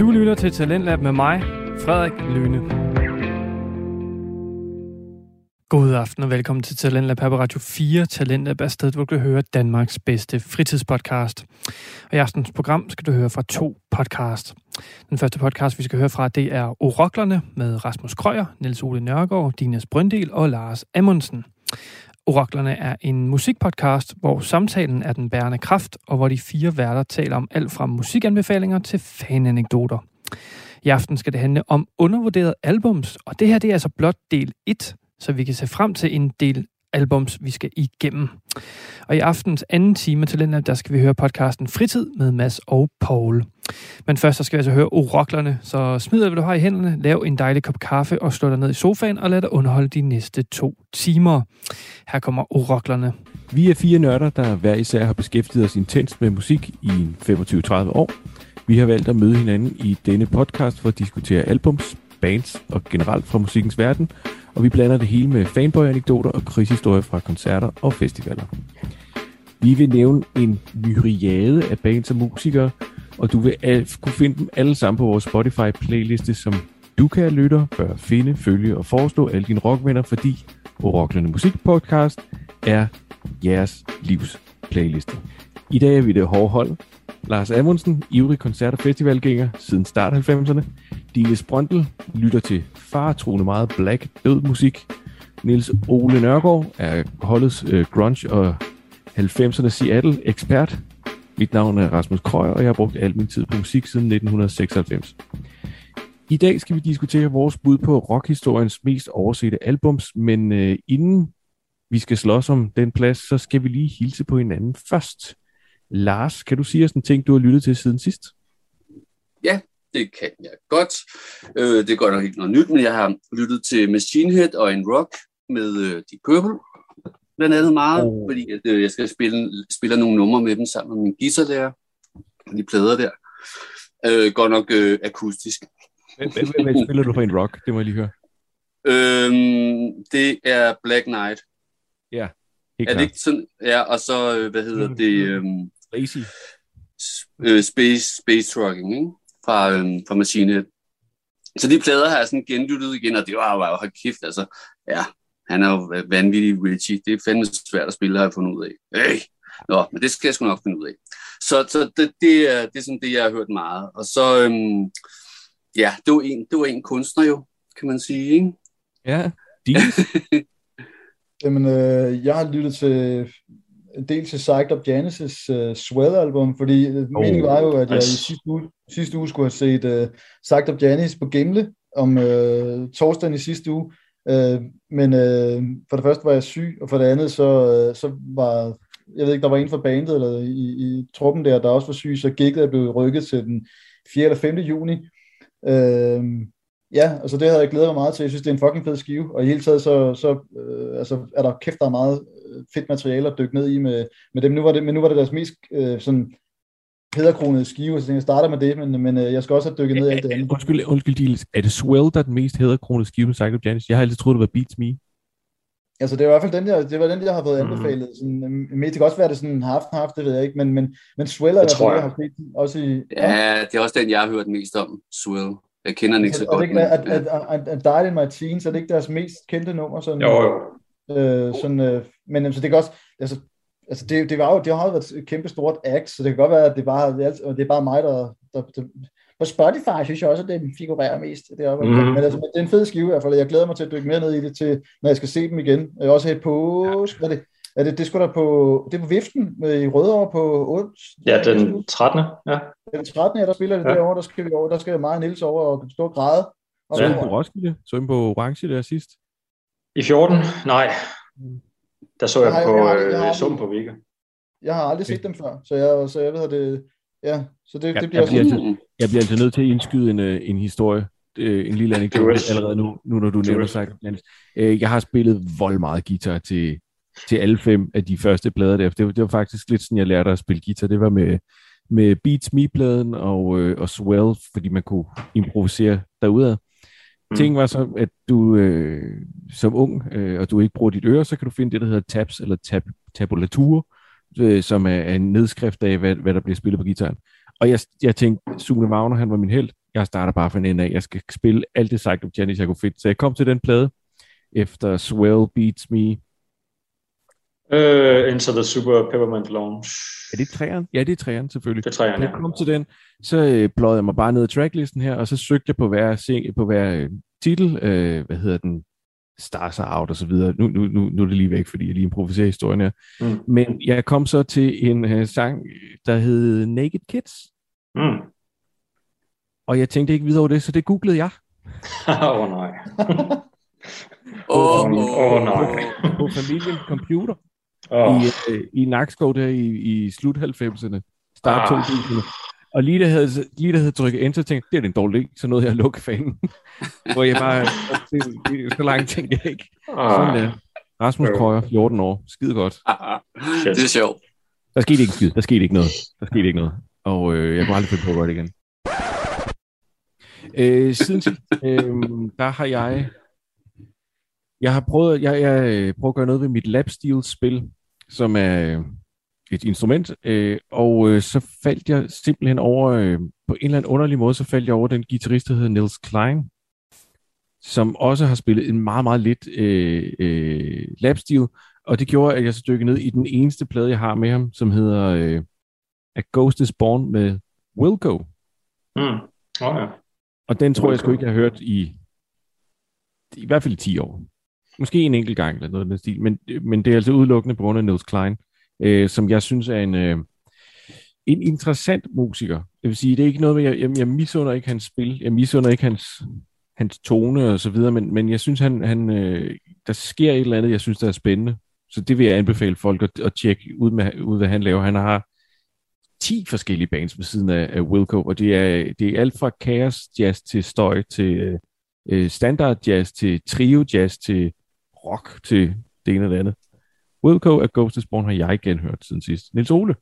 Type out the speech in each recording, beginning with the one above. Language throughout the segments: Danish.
Du lytter til Talentlab med mig, Frederik Lyne. God aften og velkommen til Talentlab her på Radio 4. Talentlab er stedet, hvor du kan høre Danmarks bedste fritidspodcast. Og i aftens program skal du høre fra to podcast. Den første podcast, vi skal høre fra, det er Oroklerne med Rasmus Krøyer, Niels Ole Nørgaard, Dinas Brøndel og Lars Amundsen. Oraklerne er en musikpodcast, hvor samtalen er den bærende kraft, og hvor de fire værter taler om alt fra musikanbefalinger til fananekdoter. I aften skal det handle om undervurderede albums, og det her det er altså blot del 1, så vi kan se frem til en del albums, vi skal igennem. Og i aftens anden time til den der skal vi høre podcasten Fritid med Mads og Paul. Men først så skal vi altså høre oroklerne, så smid hvad du har i hænderne, lav en dejlig kop kaffe og slå dig ned i sofaen og lad dig underholde de næste to timer. Her kommer oroklerne. Vi er fire nørder, der hver især har beskæftiget os intenst med musik i 25-30 år. Vi har valgt at møde hinanden i denne podcast for at diskutere albums, bands og generelt fra musikkens verden, og vi blander det hele med fanboy-anekdoter og krigshistorier fra koncerter og festivaler. Vi vil nævne en myriade af bands og musikere, og du vil al- kunne finde dem alle sammen på vores Spotify-playliste, som du kan lytte, bør finde, følge og forestå alle dine rockvenner, fordi Oroklerne Musikpodcast er jeres livs playliste. I dag er vi det hårde hold. Lars Amundsen, ivrig koncert- og festivalgænger siden start 90'erne. Dine Sprøndel lytter til faretroende meget black død musik. Niels Ole Nørgaard er holdets øh, grunge og 90'erne Seattle ekspert. Mit navn er Rasmus Krøyer, og jeg har brugt al min tid på musik siden 1996. I dag skal vi diskutere vores bud på rockhistoriens mest oversete albums, men øh, inden vi skal slås om den plads, så skal vi lige hilse på hinanden først. Lars, kan du sige os en ting, du har lyttet til siden sidst? Ja, det kan jeg godt. Øh, det er godt nok ikke noget nyt, men jeg har lyttet til Machine Head og en rock med øh, Deep Purple, blandt andet meget, oh. fordi at, øh, jeg skal spille, spille nogle numre med dem sammen med min guitarlærer, de plader der. Øh, godt nok øh, akustisk. Hvad, spiller du for en rock? Det må jeg lige høre. Øhm, det er Black Knight. Helt Er det ikke sådan? Ja, og så, øh, hvad hedder det, øhm, Lazy. øh, Space, space Trucking, ikke? Fra, øhm, fra Machine Head. Så de plader har jeg sådan genlyttet igen, og det var jo, hold kæft, altså, ja, han er jo vanvittig Richie. Det er fandme svært at spille, har jeg fundet ud af. Hey! Nå, men det skal jeg sgu nok finde ud af. Så, så det, det, er, det er sådan det, jeg har hørt meget. Og så, øhm, ja, det var, en, det var en kunstner jo, kan man sige, ikke? Ja, Dines. Jamen, øh, jeg har lyttet til en del til Psyched Up Janis' uh, Swell-album, fordi øh, meningen var jo, at jeg i sidste uge, sidste uge skulle have set uh, Psyched Up Janis på Gimle om uh, torsdagen i sidste uge. Øh, men øh, for det første var jeg syg, og for det andet så, øh, så var, jeg ved ikke, der var en fra bandet eller i, i truppen der, der også var syg, så gik jeg blev rykket til den 4. eller 5. juni. Øh, Ja, altså det havde jeg glædet mig meget til. Jeg synes, det er en fucking fed skive, og i hele taget så, så øh, altså, er der kæft, der er meget øh, fedt materiale at dykke ned i med, med dem. Nu var det, men nu var det deres mest øh, sådan hæderkronede skive, så jeg starter med det, men, men øh, jeg skal også have dykket ned i alt det andet. Undskyld, undskyld, Dines. Er det Swell, der er den mest hæderkronede skive med Psycho Janis? Jeg har altid troet, det var Beats Me. Altså det er i hvert fald den, der, det var den, jeg har fået Mhm. anbefalet. Sådan, øh, men det kan også være, det sådan half half, det ved jeg ikke, men, men, men Swell er Det der, tror jeg jeg. har set også i... Ja, det er også den, jeg har hørt mest om, Swell. Jeg kender den ikke så er det godt. ikke, at, ja. at, at, at Died in My Teens, er det ikke deres mest kendte nummer? Sådan, Jo, jo. Øh, sådan, øh, men altså, det kan også, altså, altså det, det, var jo, det har jo været et kæmpe stort act, så det kan godt være, at det bare, det er, er bare mig, der, der, der på Spotify synes jeg også, at det figurerer mest. Det er, mm. Men altså, det er en fed skive i hvert fald, jeg glæder mig til at dykke mere ned i det, til, når jeg skal se dem igen. Jeg er også helt på, hvad er det, er det, det skulle der på, det er på Viften med, i Rødovre på ons, Ja, den 13. Ja. den 13. Ja, der spiller det Ja. derovre, der skal vi over, der skal mig og Niels over og stå og græde. Og Så Ja. ja. på Roskilde? Så på Orange der sidst? I 14? Nej. Der så jeg Jeg har- på, jeg øh, jeg jeg dem på Vega. Jeg har aldrig set dem før, så jeg, så jeg ved, at det, ja, så det, Ja, det bliver jeg bliver sådan, altid- Jeg bliver altså nødt til at indskyde en, øh, en historie, en lille anekdote allerede nu, nu når du nævner Janis. Øh, Jeg har spillet vold meget guitar til, til alle fem af de første plader der. Det var, det var faktisk lidt sådan, jeg lærte at spille guitar. Det var med, med Beats Me-pladen og, og Swell, fordi man kunne improvisere derudad. Mm. Ting var så, at du øh, som ung, øh, og du ikke bruger dit øre, så kan du finde det, der hedder tabs eller tab, tabulatur, øh, som er, er en nedskrift af, hvad, hvad der bliver spillet på gitaren. Og jeg, jeg tænkte, Sune Wagner, han var min held. Jeg starter bare fra en ende af. Jeg skal spille alt det Psycho Janis, jeg kunne finde. Så jeg kom til den plade efter Swell Beats Me. Uh, Into the Super Peppermint Lounge. Er det træeren? Ja, det er træeren selvfølgelig. Det er træerne, jeg kom til den, så øh, pløjede jeg mig bare ned i tracklisten her, og så søgte jeg på hver, sing- på hver øh, titel, øh, hvad hedder den, Stars Are Out og så videre. Nu, nu, nu, nu er det lige væk, fordi jeg lige improviserer historien her. Mm. Men jeg kom så til en øh, sang, der hed Naked Kids, Mm. og jeg tænkte ikke videre over det, så det googlede jeg Åh oh, nej. Åh, Åh, åh, åh, nej. på familien computer Oh. i, øh, i Nakskov der i, i slut 90'erne, start Ah. 2000'erne. Og lige da jeg havde, lige da jeg havde trykket enter, tænkte det er en dårlig idé, så nåede jeg at lukke fanen. Hvor jeg bare, det, det, så langt tænkte jeg ikke. Sådan Ah. der. Rasmus Jo. Krøyer, 14 år. Skide godt. det er sjovt. Der skete ikke skid. Der skete ikke noget. Der skete ikke noget. Og øh, jeg kunne aldrig finde på at gøre det igen. Øh, siden sidst, øh, der har jeg... Jeg har prøvet, jeg, jeg øh, prøvet at gøre noget ved mit lapsteel-spil, som er øh, et instrument, øh, og øh, så faldt jeg simpelthen over, øh, på en eller anden underlig måde, så faldt jeg over den guitarist, der hedder Nils Klein, som også har spillet en meget, meget lidt øh, øh, lapsteel, og det gjorde, at jeg så dykkede ned i den eneste plade, jeg har med ham, som hedder øh, A Ghost is Born med Wilco. Mm. Oh, ja. Og den tror jeg sgu ikke, jeg har hørt i, i hvert fald i 10 år. Måske en enkelt gang eller noget af den stil, men, men det er altså udelukkende på grund af Nils Klein, øh, som jeg synes er en, øh, en interessant musiker. Det vil sige, det er ikke noget med, jeg, jeg, jeg misunder ikke hans spil, jeg misunder ikke hans, hans tone og så videre, men, men jeg synes, han, han, øh, der sker et eller andet, jeg synes, der er spændende. Så det vil jeg anbefale folk at, at tjekke ud, med, ud, hvad han laver. Han har 10 forskellige bands ved siden af, af Wilco, og det er, det er alt fra chaos jazz til støj, til øh, øh, standard jazz, til trio jazz, til rock, til det ene det andet. Wilco af Ghost is Born har jeg genhørt siden sidst. Nils Ole?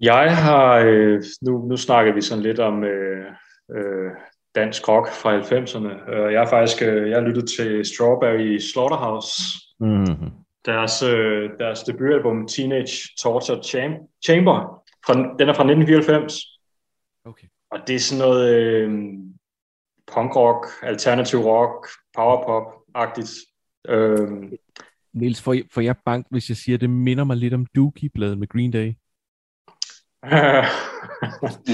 Jeg har, øh, nu, nu snakker vi sådan lidt om øh, øh, dansk rock fra 90'erne. Øh, jeg har faktisk øh, jeg har lyttet til Strawberry Slaughterhouse, Mm-hmm. deres, øh, deres debutalbum Teenage Torture Cham- Chamber. Fra, den er fra 1994, Okay. og det er sådan noget øh, punk-rock, alternativ rock, powerpop-agtigt. Øh, Niels, får, jeg- får jeg bank, hvis jeg siger, at det minder mig lidt om Dookie-bladet med Green Day?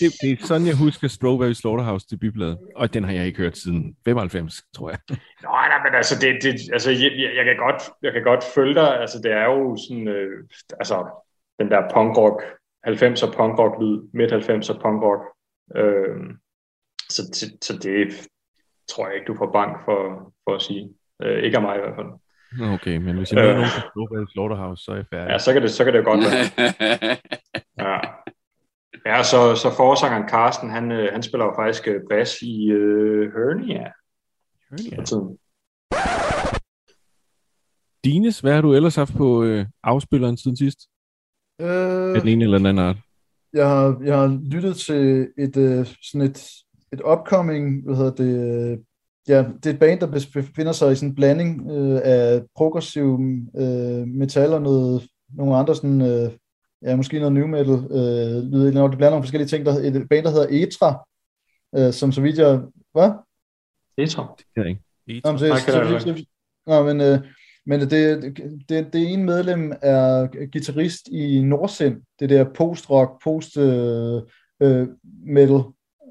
Det, det er sådan, jeg husker Strawberry Slaughterhouse debutbladet, og den har jeg ikke hørt siden 95, tror jeg. Nej, nej, men altså, det, det, altså jeg, jeg, jeg, kan godt, jeg kan godt følge dig. Altså, det er jo sådan, øh, altså, den der punkrock, 90'er punkrock lyd, midt 90'er punkrock. Øh, så, så, så det tror jeg ikke, du får bank for, for at sige. Øh, ikke af mig i hvert fald. Okay, men hvis jeg møder Øh. nogen fra Strawberry Slaughterhouse, så er jeg færdig. Ja, så kan det, så kan det jo godt være. Ja. Ja, så, så forsangeren Carsten, han, øh, han spiller jo faktisk øh, bas i øh, Hernia Ja. for tiden. Dines, hvad har du ellers haft på øh, afspilleren siden sidst? Øh, den ene eller den anden art? jeg, har, jeg har lyttet til et, øh, sådan et, et upcoming, hvad hedder det, øh, ja, det er et band, der befinder sig i sådan en blanding øh, af progressiv øh, metal og noget, nogle andre sådan, øh, ja, måske noget new metal øh, lyder, det blander nogle forskellige ting, der, et band, der hedder Etra, øh, som så vidt jeg, hvad? Det jeg. Det kan jeg ikke. Nå, men, så, Nej, så, så, så, nå, men, øh, men det, det, det, det ene medlem er guitarist i Nordsind, det der post-rock, post-metal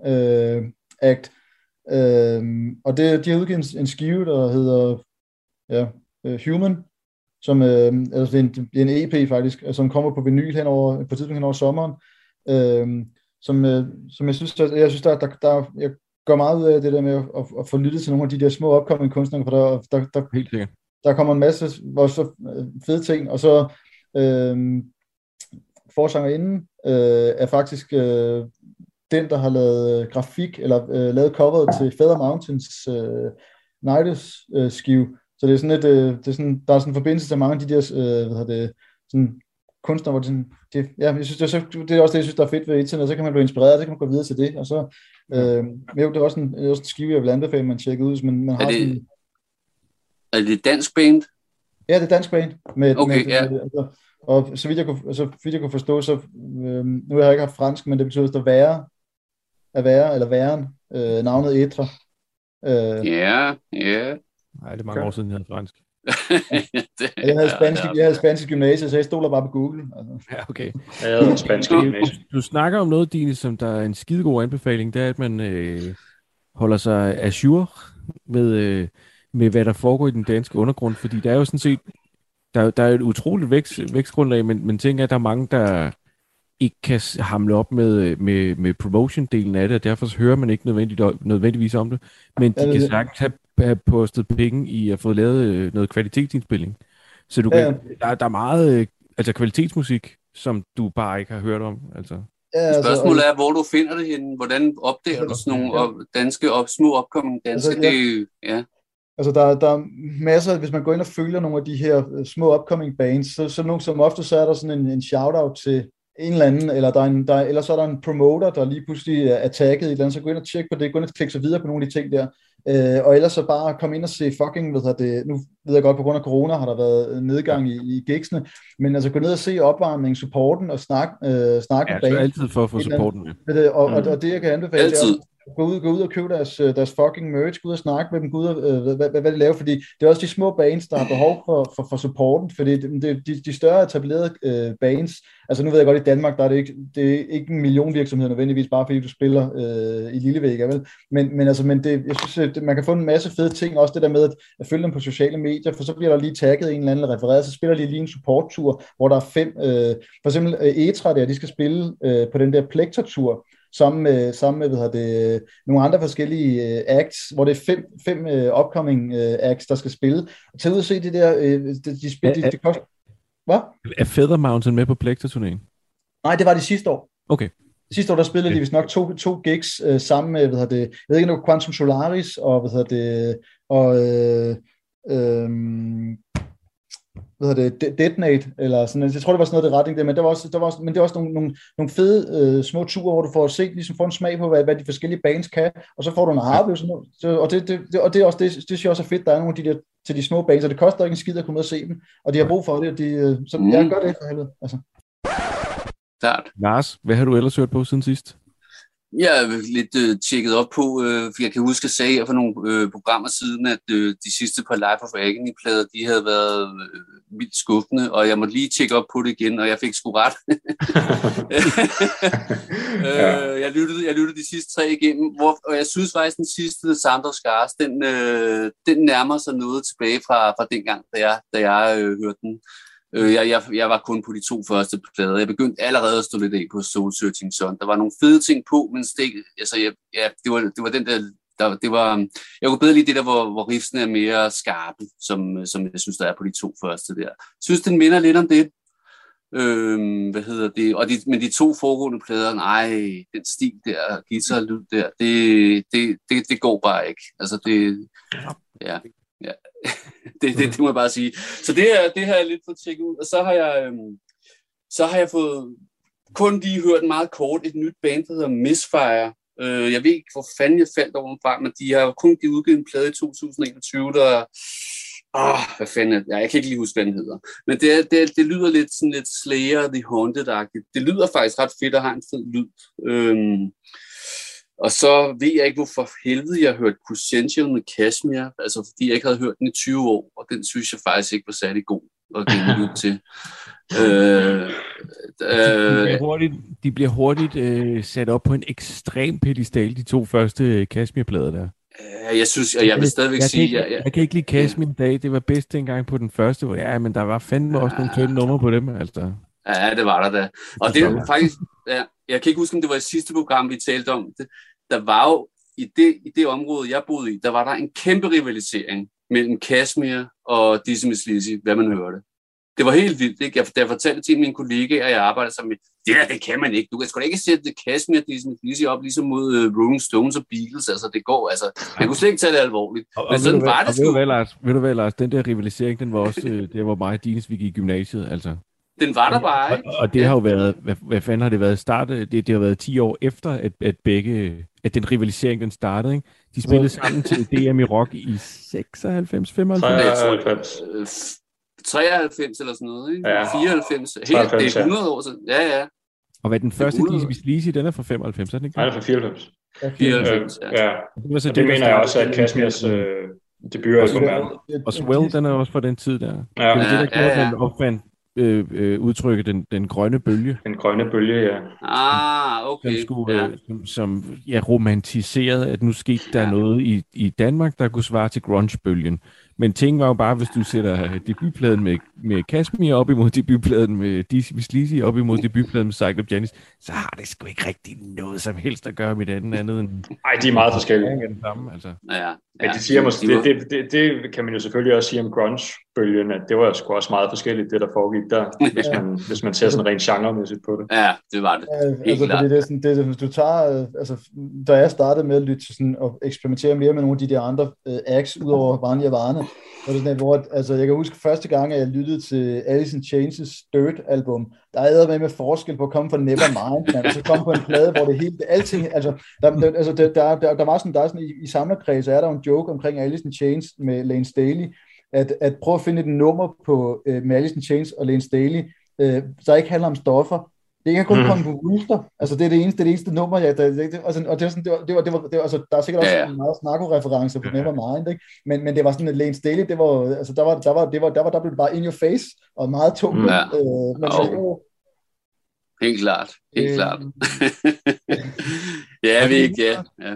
øh, act. Øh, og det, de har udgivet en, en skive, der hedder ja, øh, Human, som øh, altså det, er en, en EP faktisk, øh, som kommer på vinyl henover, på tidspunkt hen over sommeren, øh, som, øh, som jeg synes, der, jeg synes der, der, der, jeg gør meget ud af det der med at, at, at få lyttet til nogle af de der små opkommende kunstnere, for der, der, der, Helt sikkert. der kommer en masse også øh, fede ting, og så øh, forsangerinden øh, er faktisk øh, den, der har lavet øh, grafik, eller øh, lavet coveret til Feather Mountains øh, Nights øh, skive, så det er sådan et, øh, det er sådan, der er sådan en forbindelse til mange af de der, øh, hvad hedder det, sådan kunstnere, hvor det sådan, det, ja, jeg synes, det er, så, det er også det, jeg synes, der er fedt ved internet, så kan man blive inspireret, så kan man gå videre til det, og så, øh, men jo, det er også en, det er også en skive, jeg vil anbefale, man tjekker ud, hvis man, man har Er det- sådan, Er det et dansk band? Ja, det er dansk band. Med, Okay, med, ja. med, altså, og så vidt jeg kunne, så vidt jeg kunne forstå, så øh, nu har jeg ikke haft fransk, men det betyder, at der være. Af være, eller væren, øh, navnet Etra. Øh, ja, ja. Nej, det er mange år siden, jeg havde fransk. det, jeg, havde spansk, jeg havde spansk gymnasie, så jeg stoler bare på Google. Altså. Ja, okay. Jeg havde spansk gymnasie. Du snakker om noget, Dine, som der er en skidegod anbefaling, det er, at man øh, holder sig assure med, øh, med, hvad der foregår i den danske undergrund, fordi der er jo sådan set, der, der er et utroligt vækst, vækstgrundlag, men, men tænker, at der er mange, der ikke kan hamle op med, med, med promotion-delen af det, og derfor hører man ikke nødvendigt, nødvendigvis om det, men de kan sagtens have, have postet penge i at få lavet øh, noget kvalitetsindspilling. Så du kan, ja. der, der er meget øh, altså kvalitetsmusik, som du bare ikke har hørt om. Altså. Ja, altså, Spørgsmålet er, hvor du finder det henne. Hvordan opdager du sådan nogle ja. danske, op, små opkommende danske? Altså, ja. Det, ja. Altså, der, der er masser, hvis man går ind og følger nogle af de her øh, små upcoming bands, så, så nogle, som ofte så er der sådan en, en shout-out til en eller anden, eller, der er en, der, eller så er der en promoter, der lige pludselig er tagget i et eller andet, så gå ind og tjek på det, gå ind og klikke sig videre på nogle af de ting der, øh, og ellers så bare komme ind og se fucking, hvad det, nu ved jeg godt, på grund af corona har der været nedgang i, i gigsene, men altså gå ned og se opvarmningen, supporten og snak, øh, snak ja, med banen. altid for at få supporten med. Og, og, og, det jeg kan anbefale, altid gå ud, gå ud og købe deres, øh, deres fucking merch, gå ud og snakke med dem, gå ud og, øh, hvad, hvad, hvad de laver, fordi det er også de små bands, der har behov for, for, for supporten, fordi det, det, de, de større etablerede øh, bands, altså nu ved jeg godt, i Danmark, der er det ikke, det er ikke en million virksomheder nødvendigvis, bare fordi du spiller øh, i Lillevæg, vel? Men, men, altså, men det, jeg synes, øh, at man kan få en masse fede ting, også det der med at, at følge dem på sociale medier, for så bliver der lige tagget en eller anden refereret, så spiller de lige en supporttur, hvor der er fem, øh, for eksempel øh, Etra der, de skal spille øh, på den der plektortur, sammen med, sammen med hvad det, nogle andre forskellige uh, acts, hvor det er fem, fem uh, upcoming uh, acts, der skal spille. Tag ud og se det der, uh, de, de, spil, de, de koster... Hvad? Er Feather Mountain med på Plextor-turnéen? Nej, det var det sidste år. Okay. Sidste år, der spillede okay. de vist nok to, to gigs uh, sammen med, hvad det, jeg ved ikke, noget Quantum Solaris, og hvad det, og øh, øh, hvad hedder det, Detonate, eller sådan, jeg tror, det var sådan noget, det retning der, men der var også, der var også, men det var også nogle, nogle, nogle fede øh, små ture, hvor du får set, ligesom får en smag på, hvad, hvad de forskellige bands kan, og så får du en oplevelse, og det, det, det, og det er også, det, det synes jeg også er fedt, der er nogle af de der, til de små bands, og det koster ikke en skid at komme ud og se dem, og de har brug for det, og de, øh, så mm. jeg gør det for helvede, altså. Klart. Lars, hvad har du ellers hørt på siden sidst? Jeg er lidt øh, tjekket op på, øh, for jeg kan huske, at jeg sagde for nogle øh, programmer siden, at øh, de sidste par Life of Agony-plader, de havde været øh, vildt skuffende, og jeg måtte lige tjekke op på det igen, og jeg fik sgu ret. øh, jeg, lyttede, jeg lyttede de sidste tre igennem, hvor, og jeg synes faktisk, den sidste, Sandro Scars, den, øh, den nærmer sig noget tilbage fra, fra dengang, da jeg, da jeg øh, hørte den. Øh, jeg, jeg, jeg var kun på de to første plader. Jeg begyndte allerede at stå lidt af på Soul Searching Sun. Der var nogle fede ting på, men stik, altså, jeg, ja, det, var, det var den der der, det var, jeg kunne bedre lide det der, hvor, hvor riffene er mere skarpe, som, som jeg synes, der er på de to første der. Jeg synes, den minder lidt om det. Øhm, hvad hedder det? Og de, men de to foregående plader, nej, den stil der, guitar-lyd der, det, det, det, det går bare ikke. Altså det, ja, ja. det, det, det må jeg bare sige. Så det, er, det har jeg lidt fået tjekket ud. Og så har jeg, øhm, så har jeg fået kun lige hørt meget kort et nyt band, der hedder Misfire. Øh, jeg ved ikke, hvor fanden jeg faldt over fra, men de har kun givet udgivet en plade i 2021, der... Ah, hvad fanden ja, jeg kan ikke lige huske, hvad den hedder. Men det, det, det lyder lidt sådan lidt Slayer, The Haunted-agtigt. Det lyder faktisk ret fedt og har en fed lyd. Øhm, og så ved jeg ikke, hvorfor helvede jeg har hørt Crescential med Kashmir, altså fordi jeg ikke havde hørt den i 20 år, og den synes jeg faktisk ikke var særlig god at genlytte til. Øh, øh, de bliver hurtigt, de bliver hurtigt øh, sat op på en ekstrem pedestal, de to første Kashmir-plader der. Jeg synes, jeg, jeg vil stadigvæk jeg sige... Ikke, jeg, jeg, jeg kan ikke lide Kashmir ja. dag. Det var bedst dengang på den første, hvor ja, men der var fandme også nogle tynde numre på dem, altså. Ja, det var der da. Og det er faktisk... Ja, jeg kan ikke huske, om det var i sidste program, vi talte om det. Der var jo i det, i det område, jeg boede i, der var der en kæmpe rivalisering mellem Kashmir og Dizzy Miss Lizzy, hvad man hørte. Det var helt vildt. Ikke? Jeg, da jeg fortalte til mine kollegaer, at jeg arbejder sammen med, det der, det kan man ikke. Du kan sgu da ikke sætte Kashmir Dizzy Miss Lizzy op ligesom mod uh, Rolling Stones og Beatles. Altså, det går, altså, man kunne slet ikke tage det alvorligt. Og, Men og sådan var det sgu. Ved du hvad, Lars, ved du hvad, Lars, den der rivalisering, den var også, øh, det var mig og Dines, vi gik i gymnasiet, altså. Den var der bare, ikke? Og, og det har jo været, hvad, hvad fanden har det været startet? Det, det har været 10 år efter, at, at begge, at den rivalisering, den startede, ikke? De spillede sammen til DM i rock i 96, 95? 93. 93 eller sådan noget, ikke? Ja. 94. Helt, 93, det er 100 ja. år siden. Ja, ja. Og hvad den første Dizzy Sleazy, den er fra 95, er den ikke? Nej, den er fra 94. 94, Øh, ja. ja. Det, var så Og det mener jeg der også, at Kashmirs øh, debutalbum er. Og Swell, den er også fra den tid der. Ja. Det var det, der Ja, gjorde, ja, at ja. man opfandt øh, øh, udtrykket den, den grønne bølge, Den grønne bølge, ja. Ah, som, okay. skulle, Ja. øh, som, som ja, romantiserede, at nu skete der Ja. noget i, i Danmark, der kunne svare til grunge-bølgen. Men ting var jo bare, hvis du sætter debutpladen med, med Kashmir op imod debutpladen med Dizzy Sleazy op imod debutpladen med Cyclop Janis, så har det sgu ikke rigtig noget som helst at gøre med det andet, end Ej, de er meget forskellige. den samme. Altså. Ja, ja. Men det, siger måske, det, det, det, det kan man jo selvfølgelig også sige om grunge-bølgen, at det var sgu også meget forskelligt, det der foregik der, hvis man, hvis man ser sådan rent genremæssigt på det. Ja, det var det. Ja, altså, fordi det er sådan, det, hvis du tager, øh, altså, da jeg startede med at lytte til sådan, og eksperimentere mere med nogle af de der andre øh, acts, udover Vanya Varne, var det sådan, hvor, altså, jeg kan huske første gang, at jeg lyttede til Alice in Chains' Dirt album, der er med med forskel på at komme fra Nevermind, man, og så komme på en plade, hvor det hele, det, alting, altså, der, der, altså, der, der, der, der var sådan, der er sådan, i, i samlerkreds er der jo en joke omkring Alice in Chains med Lane Staley, at, at prøve at finde et nummer på, øh, med Alice in Chains og Lane Staley, øh, der ikke handler om stoffer, det kan kun Mm. mm. komme på Wooster. Altså, det er det eneste, det eneste nummer, jeg... Der, det, det, altså, og det var sådan, det var, det var, det var, det var altså, der er sikkert også ja. ja. meget snakko-referencer på ja. Nevermind, ikke? Men, men det var sådan, at Lane Staley, det var, altså, der var, der var, det var, der var, der blev det bare in your face, og meget tungt. Ja. Øh, men så, Jo. Helt klart. Helt Øh, klart. ja, vi ikke, ja. ja.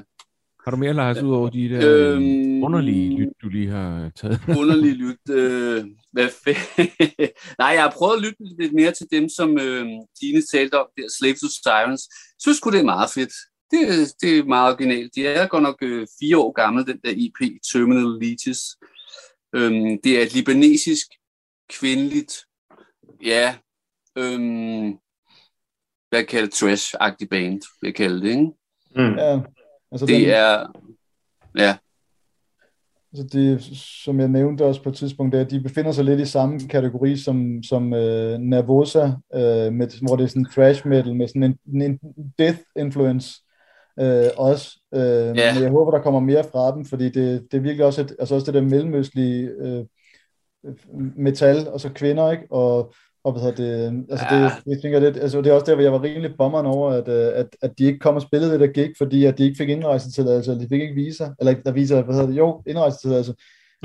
Har du mere, Lars, ud over de der Øhm, øhm, underlige lyt, du lige har taget? underlig lyt. Øh, hvad f- Nej, jeg har prøvet at lytte lidt mere til dem, som øh, Tine talte om, der Slave to Sirens. Jeg synes sgu, det er meget fedt. Det, er- det er meget originalt. De er godt nok øh, fire år gammel, den der EP, Terminal Leeches. Øhm, det er et libanesisk, kvindeligt, ja, øhm, hvad kalder det, trash-agtig band, vil jeg kalde det, ikke? Mm. ja, altså, den, Det er, ja, altså det, som jeg nævnte også på et tidspunkt, det er, at de befinder sig lidt i samme kategori som, som øh, Nervosa, øh, med, hvor det er sådan thrash metal med sådan en, en death influence øh, også. Øh, Ja. Men jeg håber, der kommer mere fra dem, fordi det, det er virkelig også, et, altså også det der mellemøstlige øh, metal, og så kvinder, ikke? Og, og hvad hedder det, altså det, Ja. jeg tænker lidt, altså det er også der, hvor jeg var rimelig bommeren over, at, øh, at, at de ikke kom og spillede det der gig, fordi at de ikke fik indrejsetilladelse, eller de fik ikke visa, eller der viser, hvad hedder det, jo, indrejsetilladelse.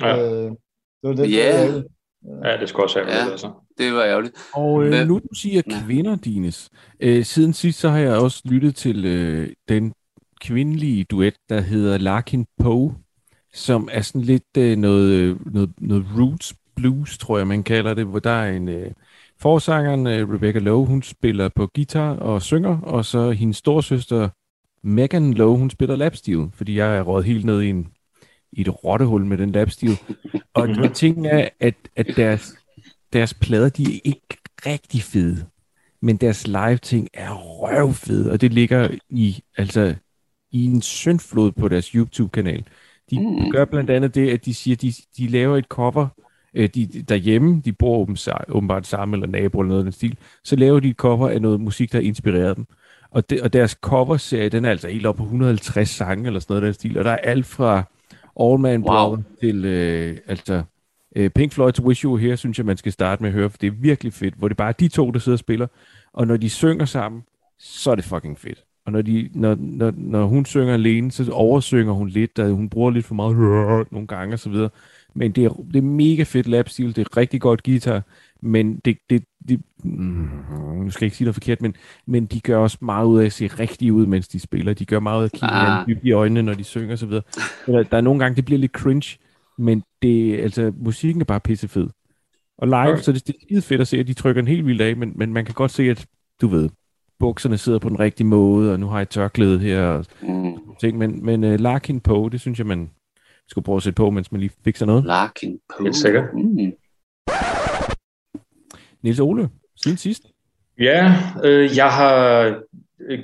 Ja. Øh, det var det, Ja. det ja, det skulle også have Ja. altså. det var ærgerligt. Og øh, nu du siger kvinder, Dines. Øh, siden sidst så har jeg også lyttet til øh, den kvindelige duet, der hedder Larkin Poe, som er sådan lidt øh, noget, øh, noget, noget roots blues, tror jeg man kalder det, hvor der er en øh, forsangeren, øh, Rebecca Lowe, hun spiller på guitar og synger, og så hendes storsøster Megan Lowe, hun spiller lapsteel, fordi jeg er råd helt ned i, en, i et rottehul med den lapsteel. Og ting er, at, at deres, deres plader, de er ikke rigtig fede. Men deres live ting er røvfede, og det ligger i, altså, i en syndflod på deres YouTube-kanal. De Mm. gør blandt andet det, at de siger, de, de laver et cover øh, de, derhjemme, de bor åben- åbenbart sammen, eller naboer eller noget af den stil, så laver de et cover af noget musik, der har inspireret dem. Og, det, og deres coverserie, den er altså helt op på 150 sange, eller sådan noget af den stil, og der er alt fra All Man Wow. Brother til, øh, altså, øh, Pink Floyd's Wish You Were Here, synes jeg, man skal starte med at høre, for det er virkelig fedt, hvor det bare er de to, der sidder og spiller, og når de synger sammen, så er det fucking fedt. Og når, de, når, når, når hun synger alene, så oversynger hun lidt, og hun bruger lidt for meget nogle gange og så videre. Men det er, det er mega fedt lapstil, det er rigtig godt guitar, men det, det, det mm, nu skal jeg ikke sige noget forkert, men, men de gør også meget ud af at se rigtige ud, mens de spiller. De gør meget ud af at kigge Ah. dybt i øjnene, når de synger videre. Eller, der er nogle gange, det bliver lidt cringe, men det, altså, musikken er bare pissefed. Og live, Okay. så det, det er skide fedt at se, at de trykker en helt vildt af, men, men man kan godt se, at du ved, bukserne sidder på den rigtige måde, og nu har jeg tørklæde her, og Mm. ting, men, men uh, Larkin på, det synes jeg, man skulle prøve at sætte på, mens man lige fikser noget. Larkin på. Helt sikkert. Mm. Niels Ole, siden sidst. Ja, øh, jeg har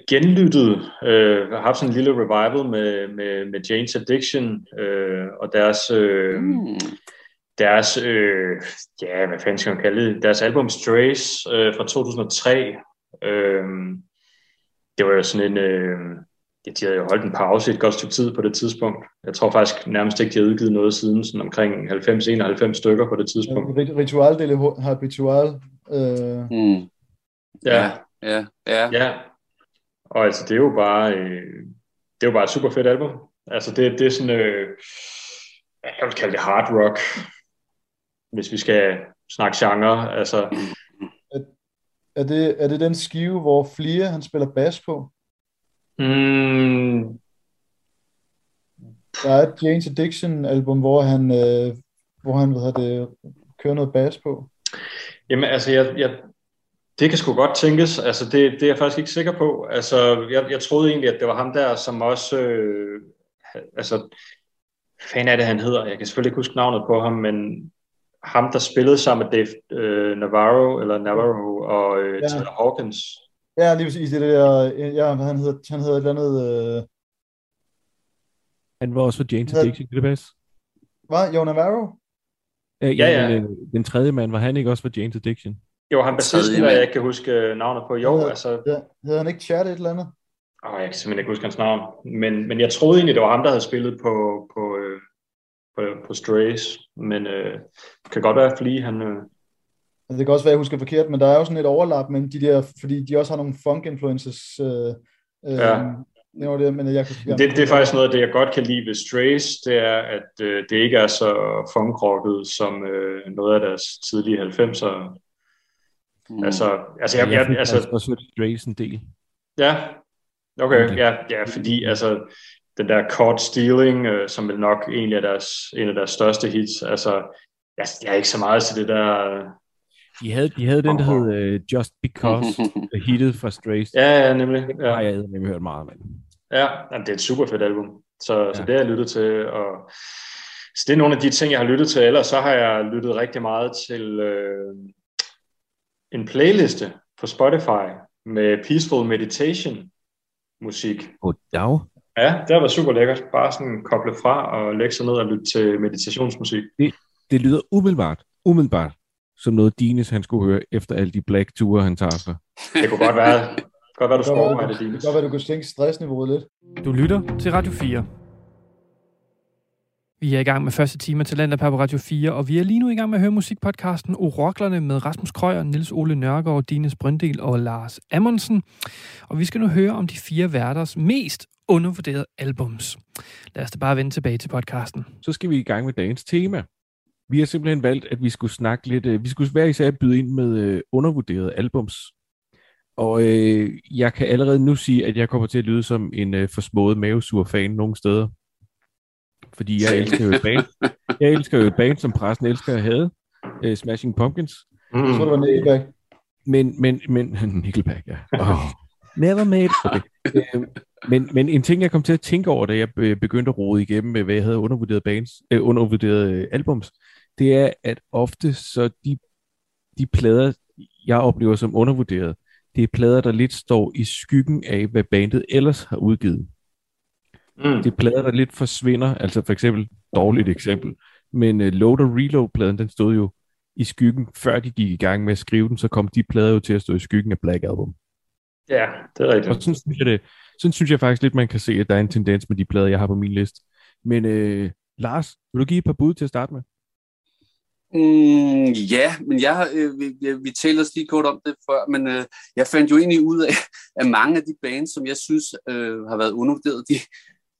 genlyttet, øh, har haft sådan en lille revival med, med, med Jane's Addiction øh, og deres, øh, Mm. deres øh, ja, hvad fanden skal man kalde det, deres album Strays øh, fra 2003. Øh, det var jo sådan en, øh, ja, de havde jo holdt en pause i et godt stykke tid på det tidspunkt. Jeg tror faktisk nærmest ikke, de havde udgivet noget siden, sådan omkring 90-91 stykker på det tidspunkt. Rit- Ritual del habitual. Øh, Mm. Ja, Ja, ja, ja. Ja, og altså det er jo bare, øh, det er jo bare et super fedt album. Altså det, det er sådan, øh, jeg vil kalde det hard rock, hvis vi skal snakke genre. Altså, er, er, det, er det den skive, hvor Flier han spiller bas på? Mm, Der er et Jane's Addiction album, hvor han, øh, hvor han hvad det, kører noget bas på. Jamen, altså, jeg, jeg, det kan sgu godt tænkes. Altså, det, det er jeg faktisk ikke sikker på. Altså, jeg, jeg troede egentlig, at det var ham der, som også... Øh, altså, fan af det, han hedder. Jeg kan selvfølgelig ikke huske navnet på ham, men ham, der spillede sammen med Dave øh, Navarro, eller Navarro og øh, Ja. Taylor Hawkins. Ja, lige præcis det der, ja, hvad han hedder, han hedder et eller andet, øh, Han var også for Jane's Hvad? Addiction, kan det passe? hvad, Jo Navarro? Øh, Ja, ja, ja. Men, øh, den tredje mand, var han ikke også for Jane's Addiction? Jo, han bassisten, mand. jeg ikke kan huske øh, navnet på. Jo, Ja. altså, Ja, hedder han ikke Chad et eller andet? åh, jeg kan simpelthen ikke huske hans navn. Men, men jeg troede egentlig, det var ham, der havde spillet på, på, øh, på, på Strays. Men øh, det kan godt være, at Flea, han... Øh, Altså, det kan også være, jeg husker forkert, men der er jo sådan et overlap mellem de der, fordi de også har nogle funk-influences. Øh, øh, Ja. Det var det, men jeg, jeg, Det, det er faktisk noget af det, jeg godt kan lide ved Strays, det er, at øh, det ikke er så funkrocket som øh, noget af deres tidlige 90'er. Mm. Altså, altså, jeg, jeg jeg, fik altså også Strays en del. ja, okay, Okay. ja, ja, fordi altså, den der Caught Stealing, øh, som vel nok egentlig er deres, en af deres største hits, altså, jeg, jeg er ikke så meget til det der... De havde, de havde den, der hed uh, Just Because, uh, hittet fra Strays. Ja. ja, ja, nemlig. Det Ja, jeg nemlig hørt meget af. ja jamen, det er et super fedt album, så, ja. så Ja. det har jeg lyttet til, og så det er nogle af de ting, jeg har lyttet til. Ellers så har jeg lyttet rigtig meget til øh, en playliste på Spotify med Peaceful Meditation musik. Goddag. Ja, det har været super lækkert. Bare sådan koble fra og lægge sig ned og lytte til meditationsmusik. Det lyder umiddelbart, umiddelbart, som noget Dines, han skulle høre efter alle de black ture, han tager sig. Det kunne godt være, godt være du det skulle overveje godt det, være, Dine. det godt være, du kan sænke stressniveauet lidt. Du lytter til Radio 4. Vi er i gang med første time af Talenter på Radio 4, og vi er lige nu i gang med at høre musikpodcasten Oroklerne med Rasmus Krøyer, Niels Ole Nørgaard, Dines Brøndel og Lars Amundsen. Og vi skal nu høre om de fire værters mest undervurderede albums. Lad os da bare vende tilbage til podcasten. Så skal vi i gang med dagens tema. Vi har simpelthen valgt, at vi skulle snakke lidt, øh, vi skulle hver især byde ind med øh, undervurderede albums. Og øh, jeg kan allerede nu sige, at jeg kommer til at lyde som en øh, forsmået mavesur fan nogle steder. Fordi jeg elsker jo et band. Jeg elsker jo et band, som pressen elsker at have. Øh, Smashing Pumpkins. Mm. Jeg tror, det var Nickelback. Men, men, men, Nickelback, ja. Oh. Never made. Okay. Øh, men, men en ting, jeg kom til at tænke over, da jeg be- begyndte at rode igennem med, hvad jeg havde undervurderet bands, øh, undervurderet øh, albums, det er, at ofte så de, de plader, jeg oplever som undervurderet, det er plader, der lidt står i skyggen af, hvad bandet ellers har udgivet. Mm. Det er plader, der lidt forsvinder, altså for eksempel, dårligt eksempel, men uh, Load og Reload-pladen, den stod jo i skyggen, før de gik i gang med at skrive den, så kom de plader jo til at stå i skyggen af Black Album. Ja, det er rigtigt. Og sådan synes, jeg det, sådan synes jeg faktisk lidt, man kan se, at der er en tendens med de plader, jeg har på min liste. Men øh, Lars, vil du give et par bud til at starte med? Mm, ja, men jeg, øh, vi, vi, talte os lige kort om det før, men øh, jeg fandt jo egentlig ud af, at mange af de bands, som jeg synes øh, har været undervurderet, de,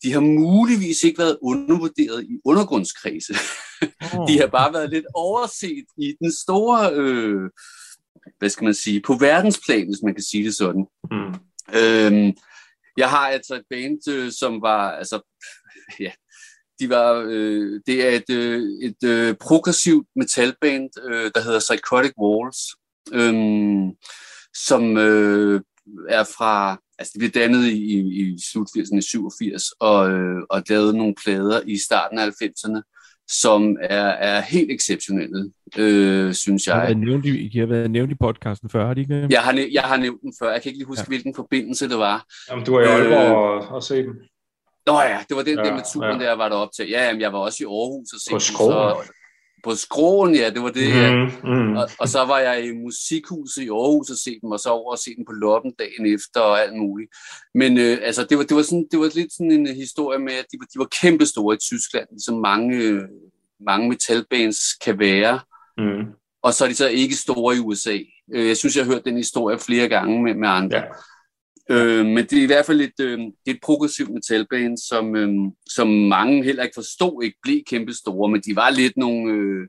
de har muligvis ikke været undervurderet i undergrundskredse. De har bare været lidt overset i den store, øh, hvad skal man sige, på verdensplan, hvis man kan sige det sådan. Mm. Øhm, jeg har altså et band, øh, som var, altså, ja, de var, øh, det er et, øh, et øh, progressivt metalband, øh, der hedder Psychotic Walls, øh, som øh, er fra, altså det blev dannet i, i, i slut 80'erne, 87, og, øh, og lavet nogle plader i starten af 90'erne, som er, er helt exceptionelle, øh, synes har, jeg. været nævnt i, har været nævnt i podcasten før, har de ikke? Jeg har, jeg har nævnt den før, jeg kan ikke lige huske, Ja. hvilken forbindelse det var. Jamen, du er i Øh, Aalborg og, og se dem. Nå ja, det var den Ja, der med turen, ja. der jeg var deroppe til. Ja, jamen, jeg var også i Aarhus og se På Skroen. Så, på skroen, ja, det var det, mm. ja. Mm, mm. Og, og så var jeg i musikhuset i Aarhus og se dem, og så over og se dem på Loppen dagen efter og alt muligt. Men øh, altså, det var, det, var sådan, det var lidt sådan en øh, historie med, at de var, de var kæmpestore i Tyskland, ligesom mange, øh, mange metalbands kan være. Mm. Og så er de så ikke store i USA. Øh, Jeg synes, jeg har hørt den historie flere gange med, med andre. Ja. Øh, men det er i hvert fald et, øh, det er et progressivt metalband, som, øh, som mange heller ikke forstod ikke blev kæmpe store, men de var lidt nogle øh,